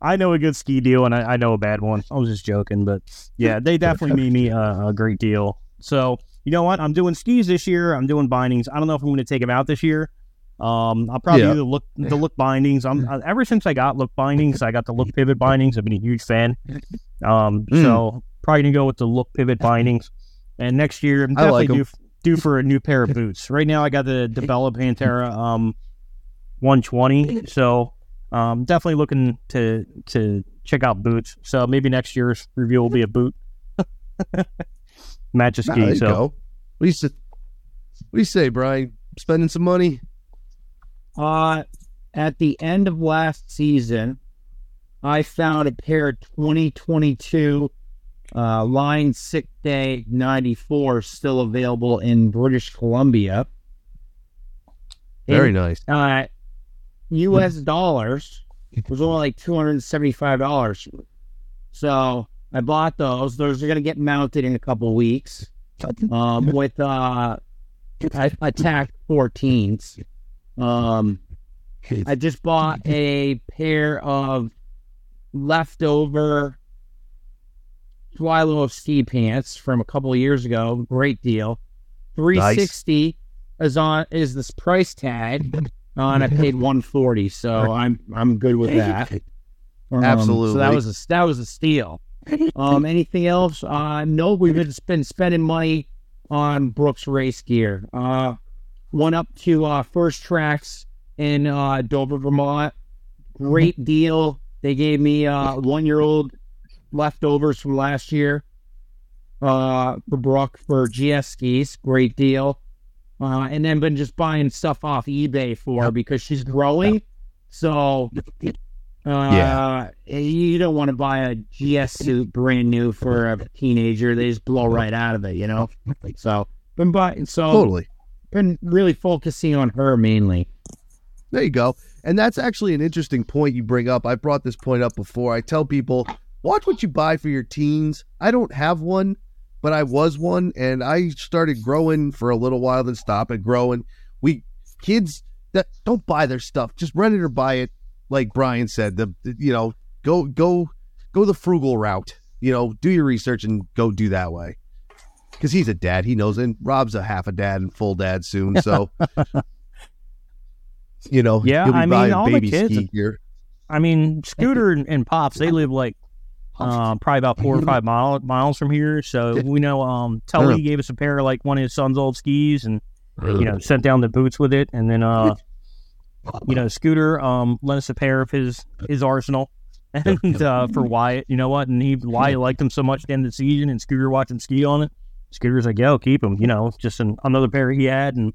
I know a good ski deal, and I, I know a bad one. I was just joking, but yeah, they definitely made me a, a great deal. So you know what? I'm doing skis this year. I'm doing bindings. I don't know if I'm going to take them out this year. Um, I'll probably Yeah. do the look the look bindings. I'm uh, ever since I got look bindings, I got the look pivot bindings. I've been a huge fan. Um, Mm. so probably gonna go with the look pivot bindings. And next year, I'm I like definitely 'em. due, due for a new pair of boots. Right now, I got the Dalbello Panterra um 120. So um, definitely looking to to check out boots. So maybe next year's review will be a boot. <laughs> Match a Nah, ski. so go. What do you say? What do you say, Brian? Spending some money? Uh, at the end of last season, I found a pair of 2022 uh, Line Sick Day 94 still available in British Columbia. Very In, nice. uh, U.S. dollars was only like two hundred and seventy-five dollars. So I bought those. Those are going to get mounted in a couple weeks um, <laughs> with uh, Attack 14s. Um, I just bought a pair of leftover Twilo ski pants from a couple of years ago. Great deal. 360 is on is this price tag. Uh, and I paid <laughs> 140, so I'm I'm good with that. Um, Absolutely. So that was a that was a steal. Um, anything else? Uh, no, we've been, been spending money on Brooks race gear. Uh, went up to uh, First Tracks in uh, Dover, Vermont. Great deal. They gave me uh, one year old leftovers from last year uh, for Brooke for GS skis. Great deal. Uh, and then been just buying stuff off eBay for her because she's growing. So uh, Yeah. you don't want to buy a GS suit brand new for a teenager. They just blow right out of it, you know? <laughs> So been buying so Totally. been really focusing on her mainly. There you go. And that's actually an interesting point you bring up. I brought this point up before. I tell people, watch what you buy for your teens. I don't have one, but I was one and I started growing for a little while, then stopped it growing. We kids that don't buy their stuff, just rent it or buy it. Like Brian said, the, you know, go go go the frugal route. You know, do your research and go do that way. Because he's a dad, he knows, and Rob's a half a dad and full dad soon. So, <laughs> you know, Yeah, he'll be I mean, all the kids- gear. I mean, Scooter and, and Pops, they live like um, probably about four or five mile, miles from here. So we know um, Tully gave us a pair of like one of his son's old skis and, you know, sent down the boots with it. And then, uh, <laughs> you know, Scooter um, lent us a pair of his, his Arsenal. <laughs> And uh, for Wyatt, you know what? And he Wyatt liked them so much at the end of the season, and Scooter watched him ski on it. Scooter's like, "Yo, keep them." You know, just an, another pair he had, and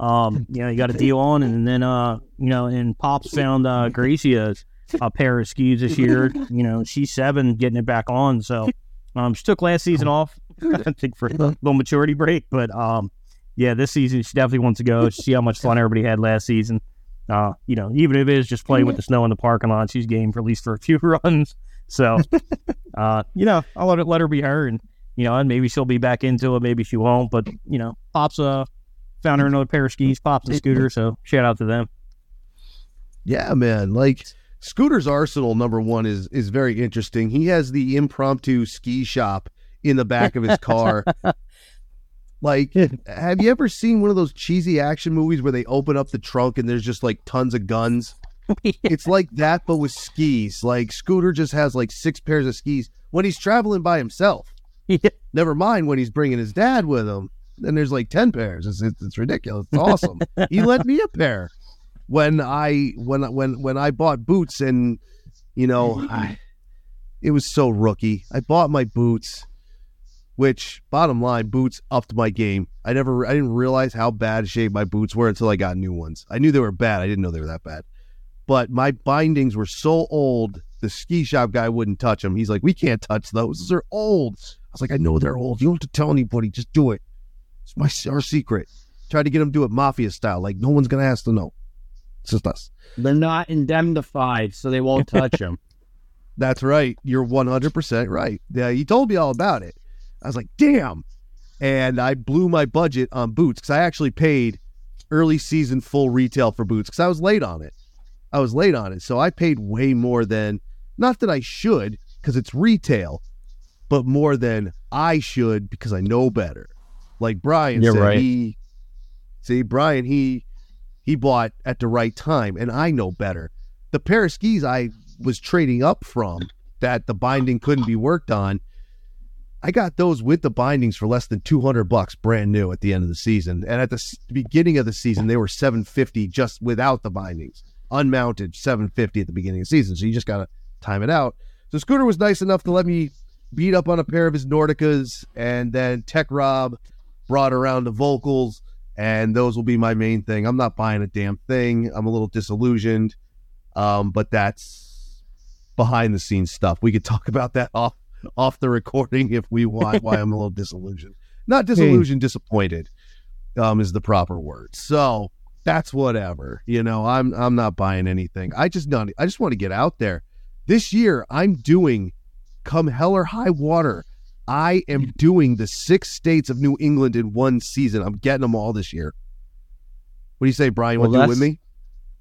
um, you know, he got a deal on, and then uh, you know, and Pops found uh, Gracia's a pair of skis this year. You know, she's seven, getting it back on. So, um, she took last season off, <laughs> I think for a little maturity break, but um, yeah, this season she definitely wants to go see how much fun everybody had last season. Uh, you know, even if it is just playing with the snow in the parking lot, she's game for at least for a few <laughs> runs. So, <laughs> uh, you know, I'll let it let her be her, and you know, and maybe she'll be back into it, maybe she won't. But you know, Pops uh found her another pair of skis, Pops and Scooter. So shout out to them. Yeah, man. Like Scooter's arsenal number one is is very interesting. He has the impromptu ski shop in the back of his car. <laughs> like, have you ever seen one of those cheesy action movies where they open up the trunk and there's just like tons of guns? <laughs> It's like that, but with skis. Like Scooter just has like six pairs of skis when he's traveling by himself. <laughs> Yeah. Never mind when he's bringing his dad with him. Then there's like ten pairs. It's, it's, it's ridiculous. It's awesome. he <laughs> lent me a pair when I when when when I bought boots and you know I, it was so rookie. I bought my boots, which bottom line boots upped my game. I never I didn't realize how bad shape my boots were until I got new ones. I knew they were bad. I didn't know they were that bad. But my bindings were so old, the ski shop guy wouldn't touch them. He's like, "We can't touch those. Those are old." I was like, "I know they're old. You don't have to tell anybody. Just do it. It's my our secret." Tried to get him to do it mafia style. Like no one's gonna ask to know. It's just us. They're not indemnified, so they won't touch them. <laughs> That's right. You're 100% right. Yeah, he told me all about it. I was like, damn. And I blew my budget on boots because I actually paid early season full retail for boots because I was late on it. I was late on it. So I paid way more than, not that I should because it's retail, but more than I should because I know better. Like Brian You're said, right. he, see, Brian, he, he bought at the right time and I know better. The pair of skis I was trading up from that the binding couldn't be worked on. I got those with the bindings for less than 200 bucks brand new at the end of the season. And at the beginning of the season, they were 750 just without the bindings. Unmounted 750 at the beginning of the season. So you just got to time it out. So Scooter was nice enough to let me beat up on a pair of his Nordicas and then Tech Rob brought around the Volkls and those will be my main thing. I'm not buying a damn thing. I'm a little disillusioned. Um, but that's behind the scenes stuff. We could talk about that <laughs> off off the recording if we want. Why I'm a little disillusioned, <laughs> not disillusioned, disappointed, um, is the proper word. So that's whatever. You know, I'm I'm not buying anything. I just not. I just want to get out there. This year, I'm doing, come hell or high water. I am doing the six states of New England in one season. I'm getting them all this year. What do you say, Brian? Well, Want to do it with me?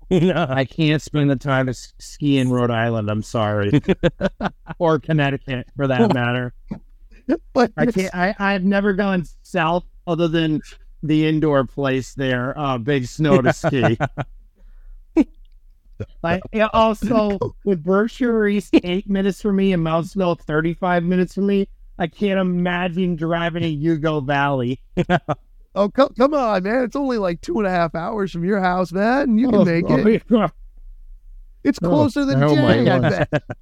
<laughs> I can't spend the time to ski in Rhode Island. I'm sorry, <laughs> or Connecticut for that matter. But I can't. I I've never gone south other than the indoor place there, uh, Big Snow to ski. <laughs> I also with Berkshire East eight minutes for me and Mount Snow thirty five minutes for me. I can't imagine driving to Yawgoo Valley. Oh, come, come on, man! It's only like two and a half hours from your house, man. You can Oh, make oh, it. yeah. <laughs> It's closer than oh Jay. I bet. <laughs>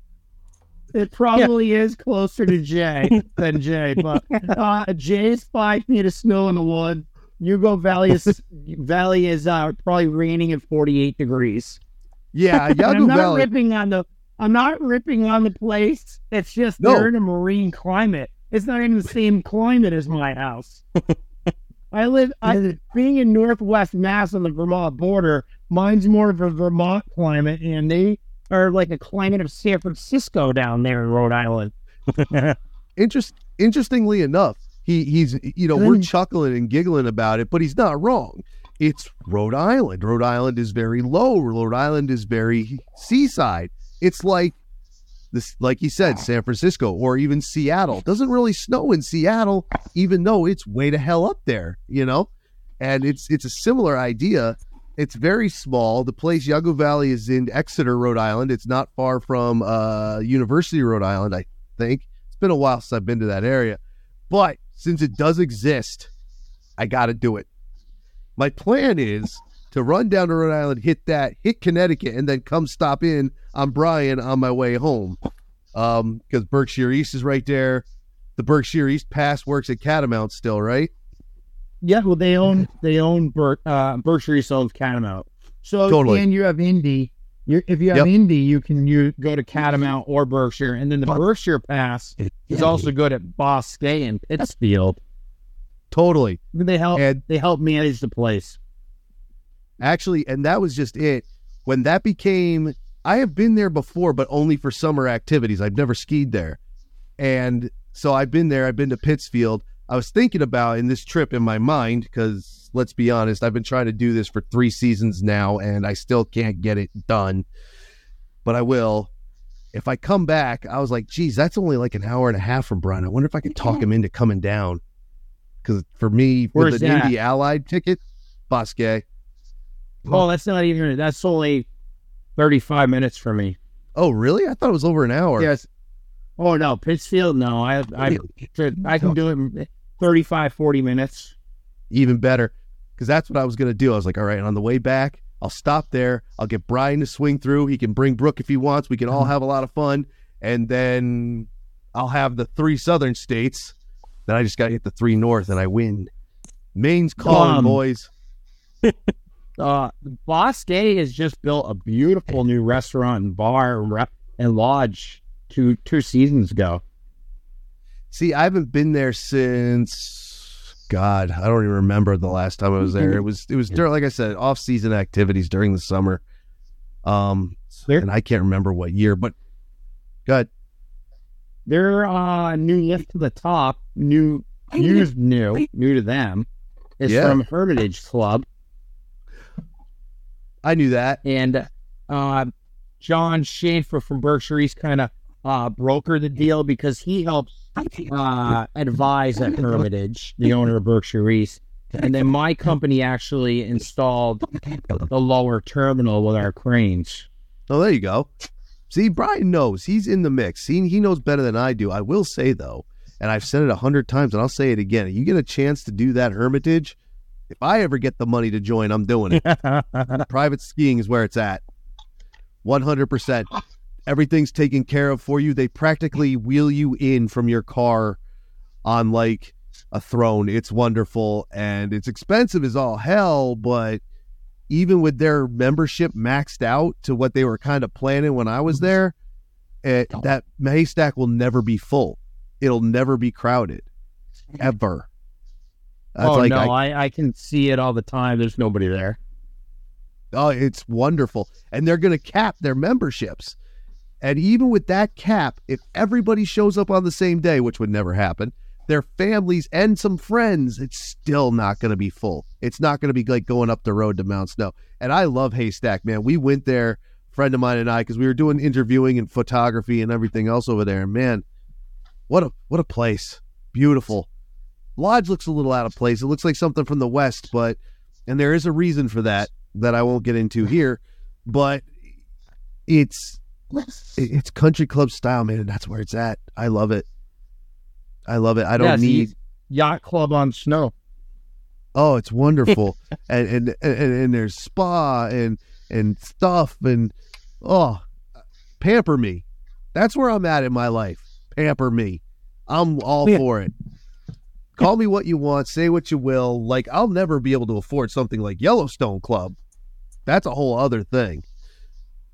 It probably is closer to Jay than Jay, but <laughs> uh, Jay's five feet of snow in the woods. Yawgoo Valley is Valley is uh, probably raining at forty eight degrees. Yeah, And I'm not Valley. ripping on the I'm not ripping on the place. It's just No. they're in a marine climate. It's not even the same climate as my house. I live I, being in Northwest Mass on the Vermont border. Mine's more of a Vermont climate, and they are like a climate of San Francisco down there in Rhode Island. <laughs> Interest, interestingly enough, he he's you know we're mm. chuckling and giggling about it, but he's not wrong. It's Rhode Island. Rhode Island is very low. Rhode Island is very seaside. It's like this, like you said, San Francisco or even Seattle. It doesn't really snow in Seattle, even though it's way to hell up there, you know. And it's it's a similar idea. It's very small. The place Yawgoo Valley is in Exeter, Rhode Island. It's not far from uh, University Rhode Island, I think. It's been a while since I've been to that area, but since it does exist, I got to do it. My plan is to run down to Rhode Island, hit that, hit Connecticut, and then come stop in on Brian on my way home. Um, because Berkshire East is right there. The Berkshire East Pass works at Catamount still, right? Yeah, well, they own they own Ber- uh, Berkshire East owns Catamount. So Totally. and you have Indy. You're, if you have Yep. Indy, you can you go to Catamount or Berkshire, and then the Berkshire Pass is also good at Bousquet and Pittsfield. Totally. They help And they help manage the place. Actually, and that was just it. When that became, I have been there before, but only for summer activities. I've never skied there. And so I've been there. I've been to Pittsfield. I was thinking about in this trip in my mind, because let's be honest, I've been trying to do this for three seasons now, and I still can't get it done. But I will. If I come back, I was like, geez, that's only like an hour and a half from Brian. I wonder if I could talk him into coming down. Because for me, Where's with an? Indy Allied ticket, Bousquet. Oh, that's not even that's only thirty five minutes for me. Oh, really? I thought it was over an hour. Yes. Oh no, Pittsfield. No, I I I can do it in 35, 40 minutes. Even better. Because that's what I was going to do. I was like, all right, on the way back, I'll stop there. I'll get Brian to swing through. He can bring Brooke if he wants. We can all have a lot of fun. And then I'll have the three southern states. Then I just got to hit the three north and I win. Maine's calling, Um, boys. <laughs> Uh, Bousquet has just built a beautiful new restaurant and bar and, re- and lodge two two seasons ago. See, I haven't been there since God, I don't even remember the last time I was there. It was it was <laughs> during like I said, off season activities during the summer. Um There- and I can't remember what year, but good. Their uh, new lift to the top, new used new, new to them, is Yeah. from Hermitage Club, I knew that. and uh, John Schaefer from Berkshire East kind of uh, broker the deal because he helps uh, advise at Hermitage, the owner of Berkshire East. And then my company actually installed the lower terminal with our cranes. Oh, there you go. See, Brian knows. He's in the mix. He, he knows better than I do. I will say, though, and I've said it a hundred times, and I'll say it again. You get a chance to do that Hermitage. If I ever get the money to join, I'm doing it. <laughs> Private skiing is where it's at. 100%. Everything's taken care of for you. They practically wheel you in from your car on like a throne. It's wonderful and it's expensive as all hell, but even with their membership maxed out to what they were kind of planning when I was mm-hmm. there, eh, it, that haystack will never be full. It'll never be crowded, ever. That's oh like no, I- I, I can see it all the time. There's nobody there. Oh, it's wonderful. And they're going to cap their memberships. And even with that cap, if everybody shows up on the same day, which would never happen, their families and some friends, it's still not going to be full. It's not going to be like going up the road to Mount Snow. And I love Haystack, man. We went there, friend of mine and I, because we were doing interviewing and photography and everything else over there. And man, what a what a place! Beautiful. Lodge looks a little out of place. It looks like something from the west, but and there is a reason for that that I won't get into here. But it's it's country club style, man, and that's where it's at. I love it. I love it. I don't Yes, need. Yacht club on snow. Oh, it's wonderful, <laughs> and, and and and there's spa and and stuff and oh, pamper me. That's where I'm at in my life. Pamper me. I'm all Yeah. for it. Call me what you want. Say what you will. Like I'll never be able to afford something like Yellowstone Club. That's a whole other thing.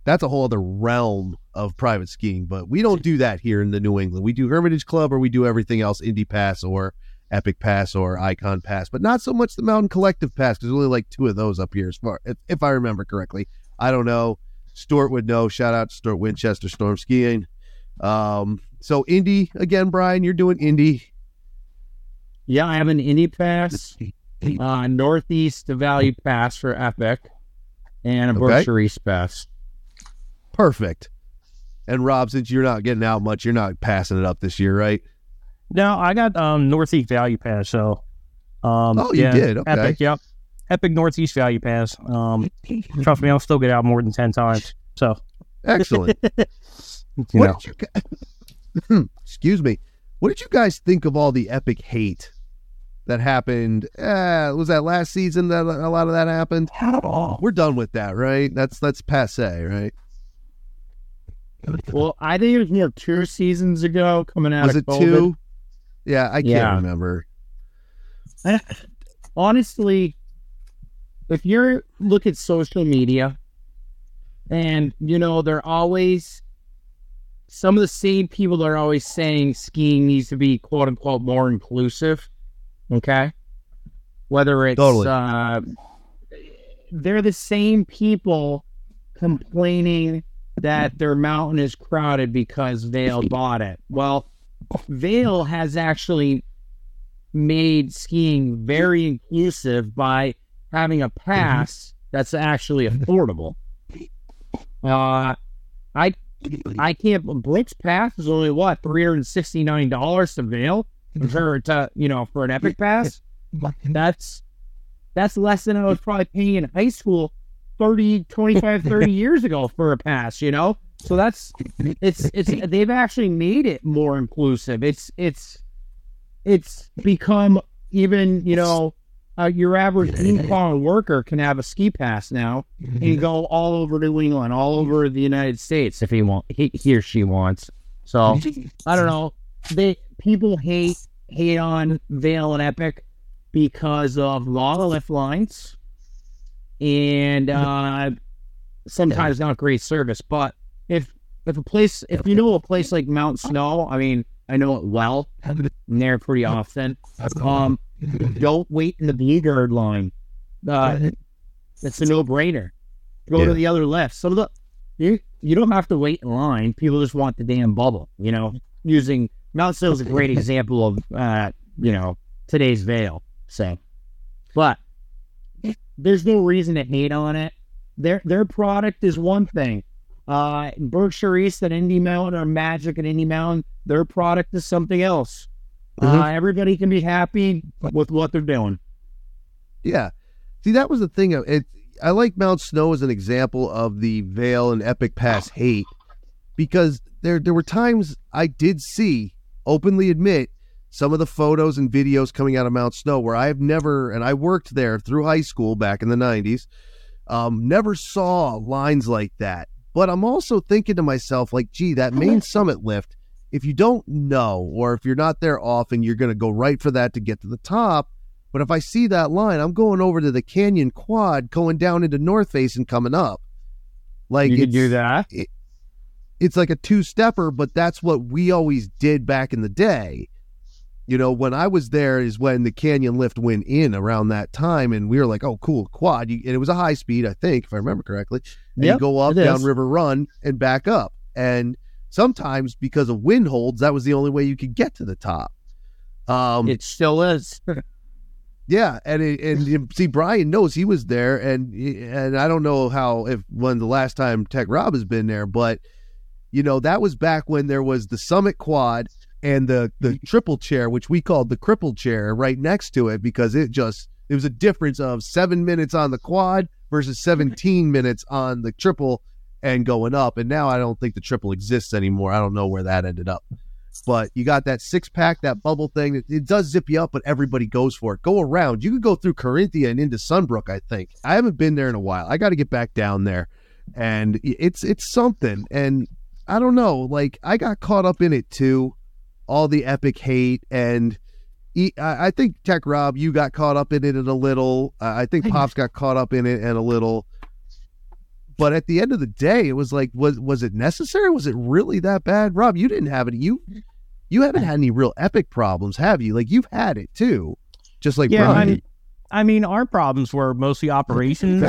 That's a whole other realm of private skiing. But we don't do that here in the New England. We do Hermitage Club or we do everything else, Indy Pass or Epic Pass or Icon Pass, but not so much the Mountain Collective Pass because there's only like two of those up here, as far if, if I remember correctly. I don't know. Stuart would know. Shout out to Stuart Winchester Storm Skiing. Um, so Indy again, Brian, you're doing Indy. Yeah, I have an Indy Pass, uh, Northeast Value Pass for Epic, and a Okay. Berkshire East Pass. Perfect. And Rob, since you're not getting out much, you're not passing it up this year, right? No, I got um Northeast Value Pass. So, um, Oh, you yeah, did? Okay. Epic, yep. Epic Northeast Value Pass. Um, trust me, I'll still get out more than ten times. So, Excellent. <laughs> you what know, did you gu- <clears throat> excuse me what did you guys think of all the epic hate that happened uh, was that last season that a lot of that happened At all. we're done with that right that's that's passe right Well, I think it was more two seasons ago coming out was of it COVID. two yeah i can't Yeah. remember honestly, if you look at social media, and you know they're always some of the same people that are always saying skiing needs to be quote unquote more inclusive. Okay, whether it's Totally. uh, they're the same people complaining that their mountain is crowded because Vail bought it. Well, Vail has actually made skiing very inclusive by having a pass that's actually affordable. <laughs> Uh, I I can't. Brooks Pass is only what three hundred sixty nine dollars to Vail for to you know for an Epic Pass. That's that's less than I was probably paying in high school 30, 25, 30 <laughs> years ago for a pass. You know, so that's it's it's they've actually made it more inclusive. It's it's it's become even you know uh, your average blue collar worker can have a ski pass now and go all over New England, all over the United States if he want he, he or she wants. So I don't know. They people hate hate on Vail and Epic because of long lift lines and uh, sometimes not great service. But if if a place if you know a place like Mount Snow, I mean I know it well. I'm there pretty often. Um, don't wait in the Bluebird line. Uh, it's a no brainer. Go Yeah. to the other left. Some of the you you don't have to wait in line. People just want the damn bubble. You know, using Mount Snow is a great <laughs> example of uh, you know today's Vail. So, but there's no reason to hate on it. Their their product is one thing. Uh, Berkshire East and Indy Mountain or Magic and Indy Mountain, their product is something else. Uh, everybody can be happy with what they're doing. Yeah. See, that was the thing. of It. I like Mount Snow as an example of the Vail and Epic Pass hate because there there were times I did see openly admit some of the photos and videos coming out of Mount Snow where I've never and I worked there through high school back in the 90s. Um, never saw lines like that. But I'm also thinking to myself, like, gee, that main summit lift, if you don't know or if you're not there often, you're going to go right for that to get to the top. But if I see that line, I'm going over to the Canyon Quad, going down into North Face and coming up. Like you can do that. It's like a two stepper, but that's what we always did back in the day. You know, when I was there is when the Canyon Lift went in around that time, and we were like, "Oh, cool, quad!" You, and it was a high speed, I think, if I remember correctly. And Yep, you go up down is. River Run and back up, and sometimes because of wind holds, that was the only way you could get to the top. Um, It still is. <laughs> Yeah, and it, and see, Brian knows he was there, and and I don't know how if when the last time Tech Rob has been there, but you know that was back when there was the Summit Quad and the the mm-hmm. triple chair, which we called the cripple chair, right next to it because it just it was a difference of seven minutes on the quad versus seventeen minutes on the triple and going up, and now I don't think the triple exists anymore. I don't know where that ended up. But you got that six pack, that bubble thing. It, it does zip you up, but everybody goes for it. Go around. You could go through Carinthia and into Sunbrook. I think I haven't been there in a while. I got to get back down there, and it's it's something. And I don't know. Like I got caught up in it too, all the epic hate, and I think Tech Rob, you got caught up in it a little. Uh, I think Pops got caught up in it and a little. But at the end of the day, it was like, was was it necessary? Was it really that bad, Rob? You didn't have it. You you haven't had any real epic problems, have you? Like you've had it too, just like Yeah, I mean, our problems were mostly operations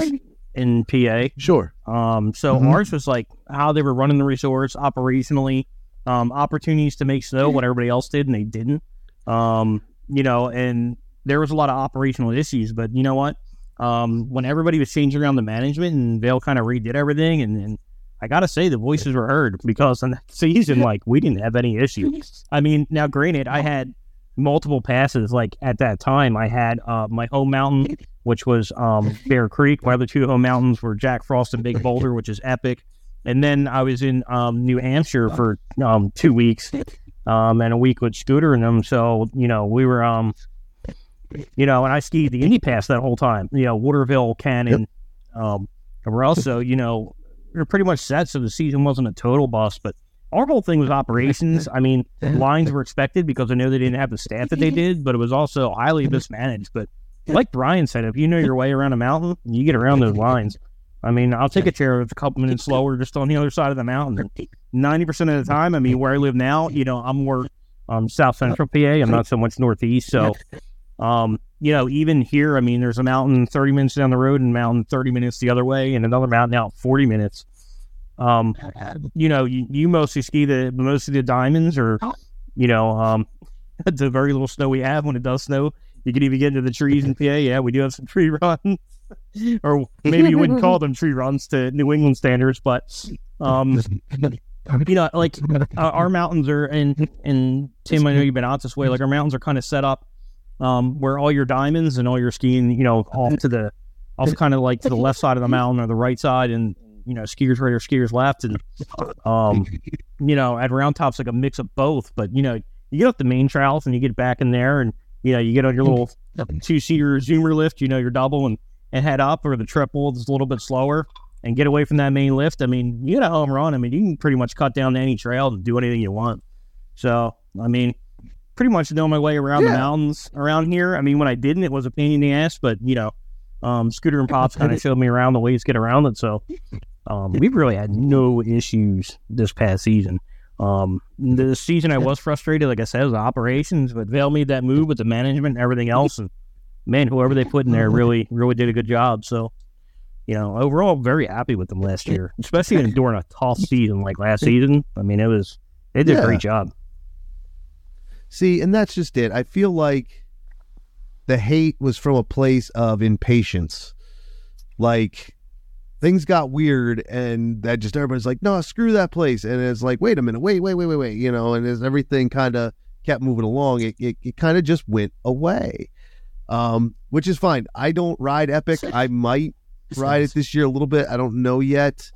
in PA. Sure. Um, so Mhm. ours was like how they were running the resorts operationally, um, opportunities to make snow what everybody else did and they didn't. Um, you know, and there was a lot of operational issues, but you know what? Um, when everybody was changing around the management and Vail kind of redid everything, and, and I gotta say the voices were heard because in that <laughs> season, like we didn't have any issues. I mean, now granted, I had multiple passes. Like at that time, I had uh, my home mountain, which was um, <laughs> Bear Creek. My other two home mountains were Jack Frost and Big <laughs> Boulder, which is epic. And then I was in um, New Hampshire for um, two weeks um, and a week with Scooter and them. So you know we were, um, you know, and I skied the Indy Pass that whole time. You know, Waterville, Cannon, um, and we're also, <laughs> you know, we are pretty much set. So the season wasn't a total bust, but our whole thing was operations. I mean, lines were expected because I know they didn't have the staff that they did, but it was also highly mismanaged. But like Brian said, if you know your way around a mountain, you get around those lines. I mean, I'll take a chair that's a couple minutes slower just on the other side of the mountain. Ninety percent of the time, I mean, where I live now, you know, I'm more um, south central PA. I'm not so much northeast. So, um, you know, even here, I mean, there's a mountain 30 minutes down the road and mountain 30 minutes the other way, and another mountain out 40 minutes. Um, you know, you, you mostly ski the most of the diamonds, or you know, um, <laughs> the very little snow we have when it does snow. You can even get into the trees in PA. Yeah, we do have some tree <laughs> runs, or maybe you wouldn't call them tree runs to New England standards, but um, you know, like uh, our mountains are, and and Tim, I know you've been out this way. Like our mountains are kind of set up um, where all your diamonds and all your skiing, you know, off to the off kind of like to the left side of the mountain or the right side, and you know, skiers right or skiers left, and um, you know, at Roundtop's like a mix of both. But you know, you get up the main trails and you get back in there, and you know, you get on your little two seater zoomer lift, you know, your double and and head up, or the triple is a little bit slower and get away from that main lift. I mean, you get a home run. I mean, you can pretty much cut down to any trail and do anything you want. So, I mean, pretty much know my way around the mountains around here. I mean, when I didn't, it was a pain in the ass, but you know, um, Scooter and Pops kind of showed me around the ways to get around it. So, um, we've really had no issues this past season. Um, the season I was frustrated, like I said, was operations, but Vail made that move with the management and everything else. And man, whoever they put in there really, really did a good job. So, you know, overall, very happy with them last year, especially in- during a tough <laughs> season like last season. I mean, it was, they did Yeah. a great job. See, and that's just it. I feel like the hate was from a place of impatience. Like things got weird and that just everybody's like, no, screw that place. And it's like, wait a minute, wait, wait, wait, wait, wait, you know, and as everything kind of kept moving along, it, it, it kind of just went away. Um, which is fine. I don't ride Epic. I might ride it this year a little bit. I don't know yet.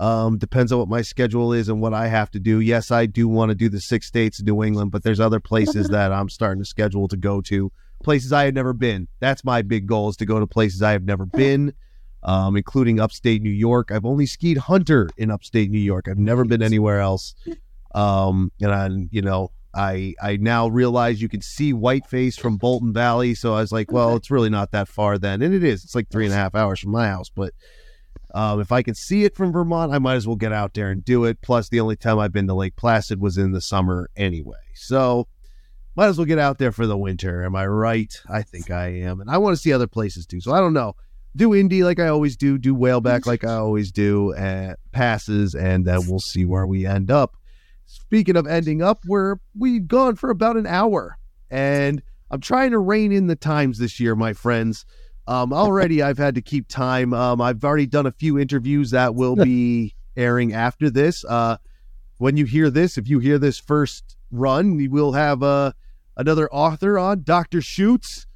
Um, depends on what my schedule is and what I have to do. Yes, I do want to do the six states of New England, but there's other places <laughs> that I'm starting to schedule to go to. Places I have never been. That's my big goal is to go to places I have never been, um, including upstate New York. I've only skied Hunter in upstate New York. I've never been anywhere else. Um, and I, you know, I I now realize you can see Whiteface from Bolton Valley. So I was like, well, it's really not that far then, and it is. It's like three and a half hours from my house, but um, if I can see it from Vermont, I might as well get out there and do it. Plus, the only time I've been to Lake Placid was in the summer anyway. So, might as well get out there for the winter. Am I right? I think I am. And I want to see other places too. So, I don't know. Do Indy like I always do, do Whaleback like I <laughs> always do, and passes, and then we'll see where we end up. Speaking of ending up, we're we've gone for about an hour. And I'm trying to rein in the times this year, my friends. Um, already I've had to keep time. Um, I've already done a few interviews that will be airing after this. Uh, when you hear this, if you hear this first run, we will have uh, another author on, Dr. Schutz,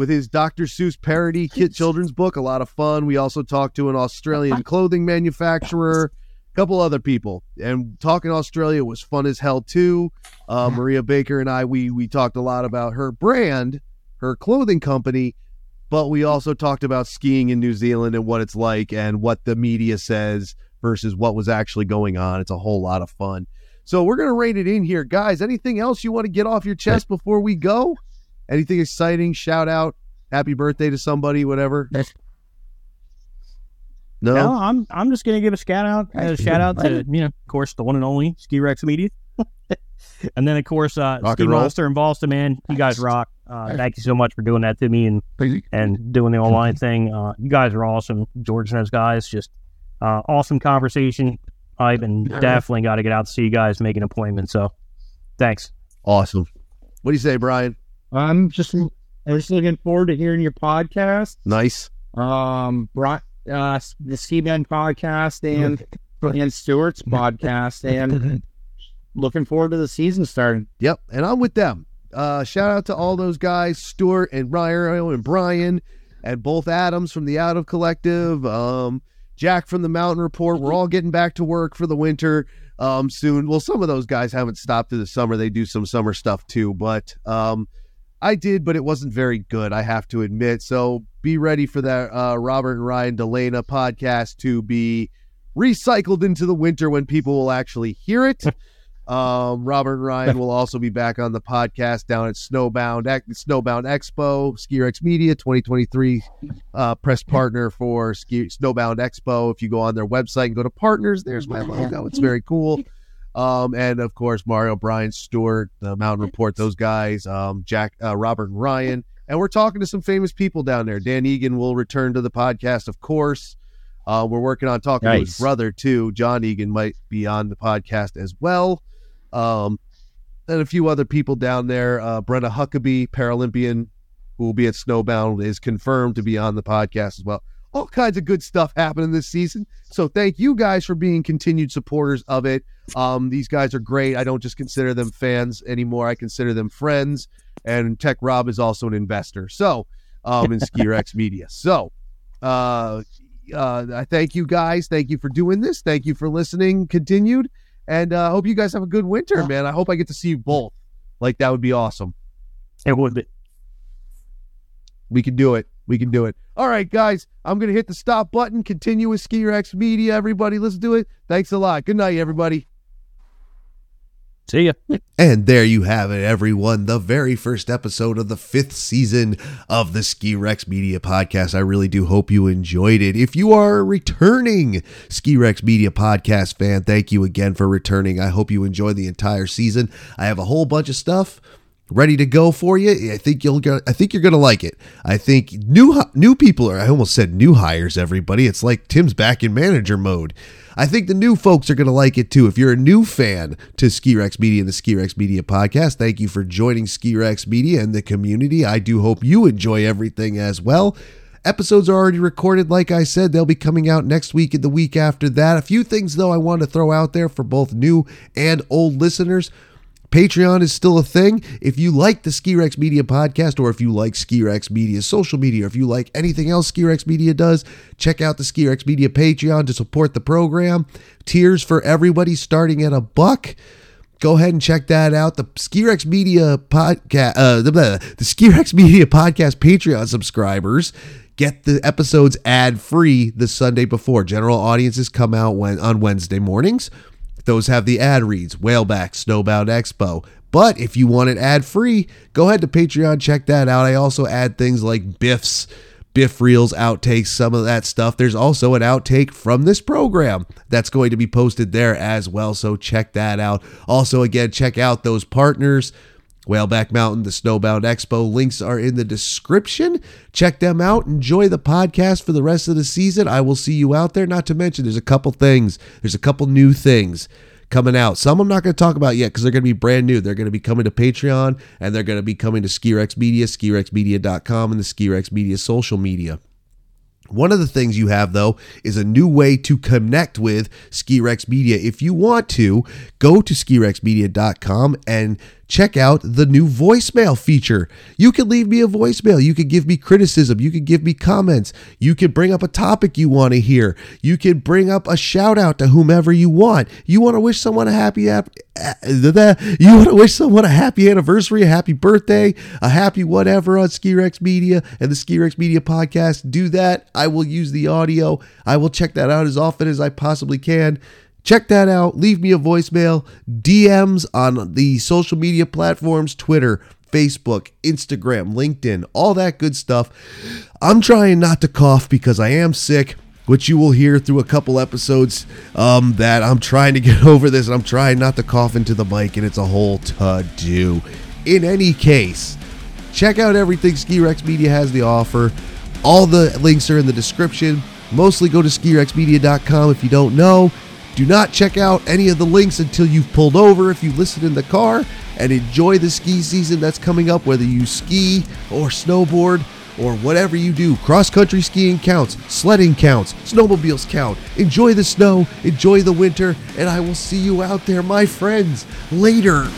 with his Dr. Seuss parody <laughs> kid children's book. A lot of fun. We also talked to an Australian <laughs> clothing manufacturer, a couple other people, and talking Australia was fun as hell too. Uh, Maria Baker and I, we we talked a lot about her brand, her clothing company, but we also talked about skiing in New Zealand and what it's like and what the media says versus what was actually going on. It's a whole lot of fun. So we're gonna rate it in here, guys. Anything else you want to get off your chest before we go? Anything exciting? Shout out, happy birthday to somebody, whatever. No, No, I'm I'm just gonna give a shout out, a shout out to you know, of course, the one and only Ski Rex Media, <laughs> and then of course, uh, Rock Ski and roll. Monster in Boston, man. You guys rock. Uh, thank you so much for doing that to me and and doing the online thing. Uh, you guys are awesome, George and those guys. Just uh, awesome conversation. I've been definitely got to get out to see you guys, make an appointment. So, thanks. awesome. What do you say, Brian? I'm just I'm just looking forward to hearing your podcast. Nice. Um, Bri- uh, the Seaman podcast and and Stewart's podcast, and <laughs> looking forward to the season starting. Yep, and I'm with them. Uh, shout out to all those guys, Stuart and Ryan and Brian, and both Adams from the Out of Collective, um, Jack from the Mountain Report. We're all getting back to work for the winter um, soon. Well, some of those guys haven't stopped through the summer. They do some summer stuff too, but um, I did, but it wasn't very good, I have to admit. So be ready for that uh, Robert and Ryan Delana podcast to be recycled into the winter when people will actually hear it. <laughs> Um, Robert and Ryan will also be back on the podcast down at Snowbound Snowbound Expo, SkiRex Media 2023 uh, press partner for Ski, Snowbound Expo. If you go on their website and go to partners, there's my logo. It's very cool. Um, and of course, Mario, Brian, Stewart, the Mountain Report, those guys, um, Jack, uh, Robert, and Ryan. And we're talking to some famous people down there. Dan Egan will return to the podcast, of course. Uh, we're working on talking to his brother too. John Egan might be on the podcast as well. Um, and a few other people down there. Uh, Brenda Huckaby, Paralympian, who will be at Snowbound, is confirmed to be on the podcast as well. All kinds of good stuff happening this season. So thank you guys for being continued supporters of it. Um, these guys are great. I don't just consider them fans anymore. I consider them friends. And Tech Rob is also an investor. So um, in <laughs> SkiRex Media. So uh, uh, I thank you guys. Thank you for doing this. Thank you for listening. Continued. And uh, I hope you guys have a good winter, man. I hope I get to see you both. Like that would be awesome. It would be. We can do it. We can do it. All right, guys. I'm gonna hit the stop button. Continue with Ski Rex Media. Everybody, let's do it. Thanks a lot. Good night, everybody. See ya. And there you have it, everyone. The very first episode of the fifth season of the Ski Rex Media Podcast. I really do hope you enjoyed it. If you are a returning Ski Rex Media Podcast fan, thank you again for returning. I hope you enjoyed the entire season. I have a whole bunch of stuff ready to go for you. I think you'll I think you're going to like it. I think new new people are I almost said new hires everybody. It's like Tim's back in manager mode. I think the new folks are going to like it too. If you're a new fan to Ski Rex Media and the Ski Rex Media podcast, thank you for joining Ski Rex Media and the community. I do hope you enjoy everything as well. Episodes are already recorded, like I said. They'll be coming out next week and the week after that. A few things, though, I want to throw out there for both new and old listeners. Patreon is still a thing. If you like the Ski Rex Media podcast, or if you like Ski Rex Media's social media, or if you like anything else Ski Rex Media does, check out the Ski Rex Media Patreon to support the program. Tiers for everybody starting at a buck. Go ahead and check that out. The Ski Rex Media podcast, uh, the, the, the Ski Rex Media podcast Patreon subscribers get the episodes ad free the Sunday before. General audiences come out when on Wednesday mornings. Those have the ad reads, Whaleback, Snowbound Expo. But if you want it ad free, go ahead to Patreon, check that out. I also add things like Biffs, Biff Reels, outtakes, some of that stuff. There's also an outtake from this program that's going to be posted there as well. So check that out. Also, again, check out those partners. Whaleback Mountain, the Snowbound Expo. Links are in the description. Check them out. Enjoy the podcast for the rest of the season. I will see you out there. Not to mention, there's a couple things, there's a couple new things coming out. Some I'm not going to talk about yet because they're going to be brand new. They're going to be coming to Patreon and they're going to be coming to Skirex Media, skirexmedia.com, and the Skirex Media social media. One of the things you have, though, is a new way to connect with Skirex Media. If you want to, go to skirexmedia.com and check out the new voicemail feature. You can leave me a voicemail. You can give me criticism. You can give me comments. You can bring up a topic you want to hear. You can bring up a shout out to whomever you want. You want to wish someone a happy ap- <laughs> you want to wish someone a happy anniversary, a happy birthday, a happy whatever on Skirex Media and the Skirex Media podcast. Do that. I will use the audio. I will check that out as often as I possibly can. Check that out. Leave me a voicemail, DMs on the social media platforms Twitter, Facebook, Instagram, LinkedIn, all that good stuff. I'm trying not to cough because I am sick, which you will hear through a couple episodes um, that I'm trying to <laughs> get over this and I'm trying not to cough into the mic, and it's a whole to do. In any case, check out everything Ski Rex Media has to offer. All the links are in the description. Mostly go to skirexmedia.com if you don't know. Do not check out any of the links until you've pulled over if you listen in the car and enjoy the ski season that's coming up, whether you ski or snowboard or whatever you do. Cross country skiing counts, sledding counts, snowmobiles count. Enjoy the snow, enjoy the winter, and I will see you out there, my friends, later.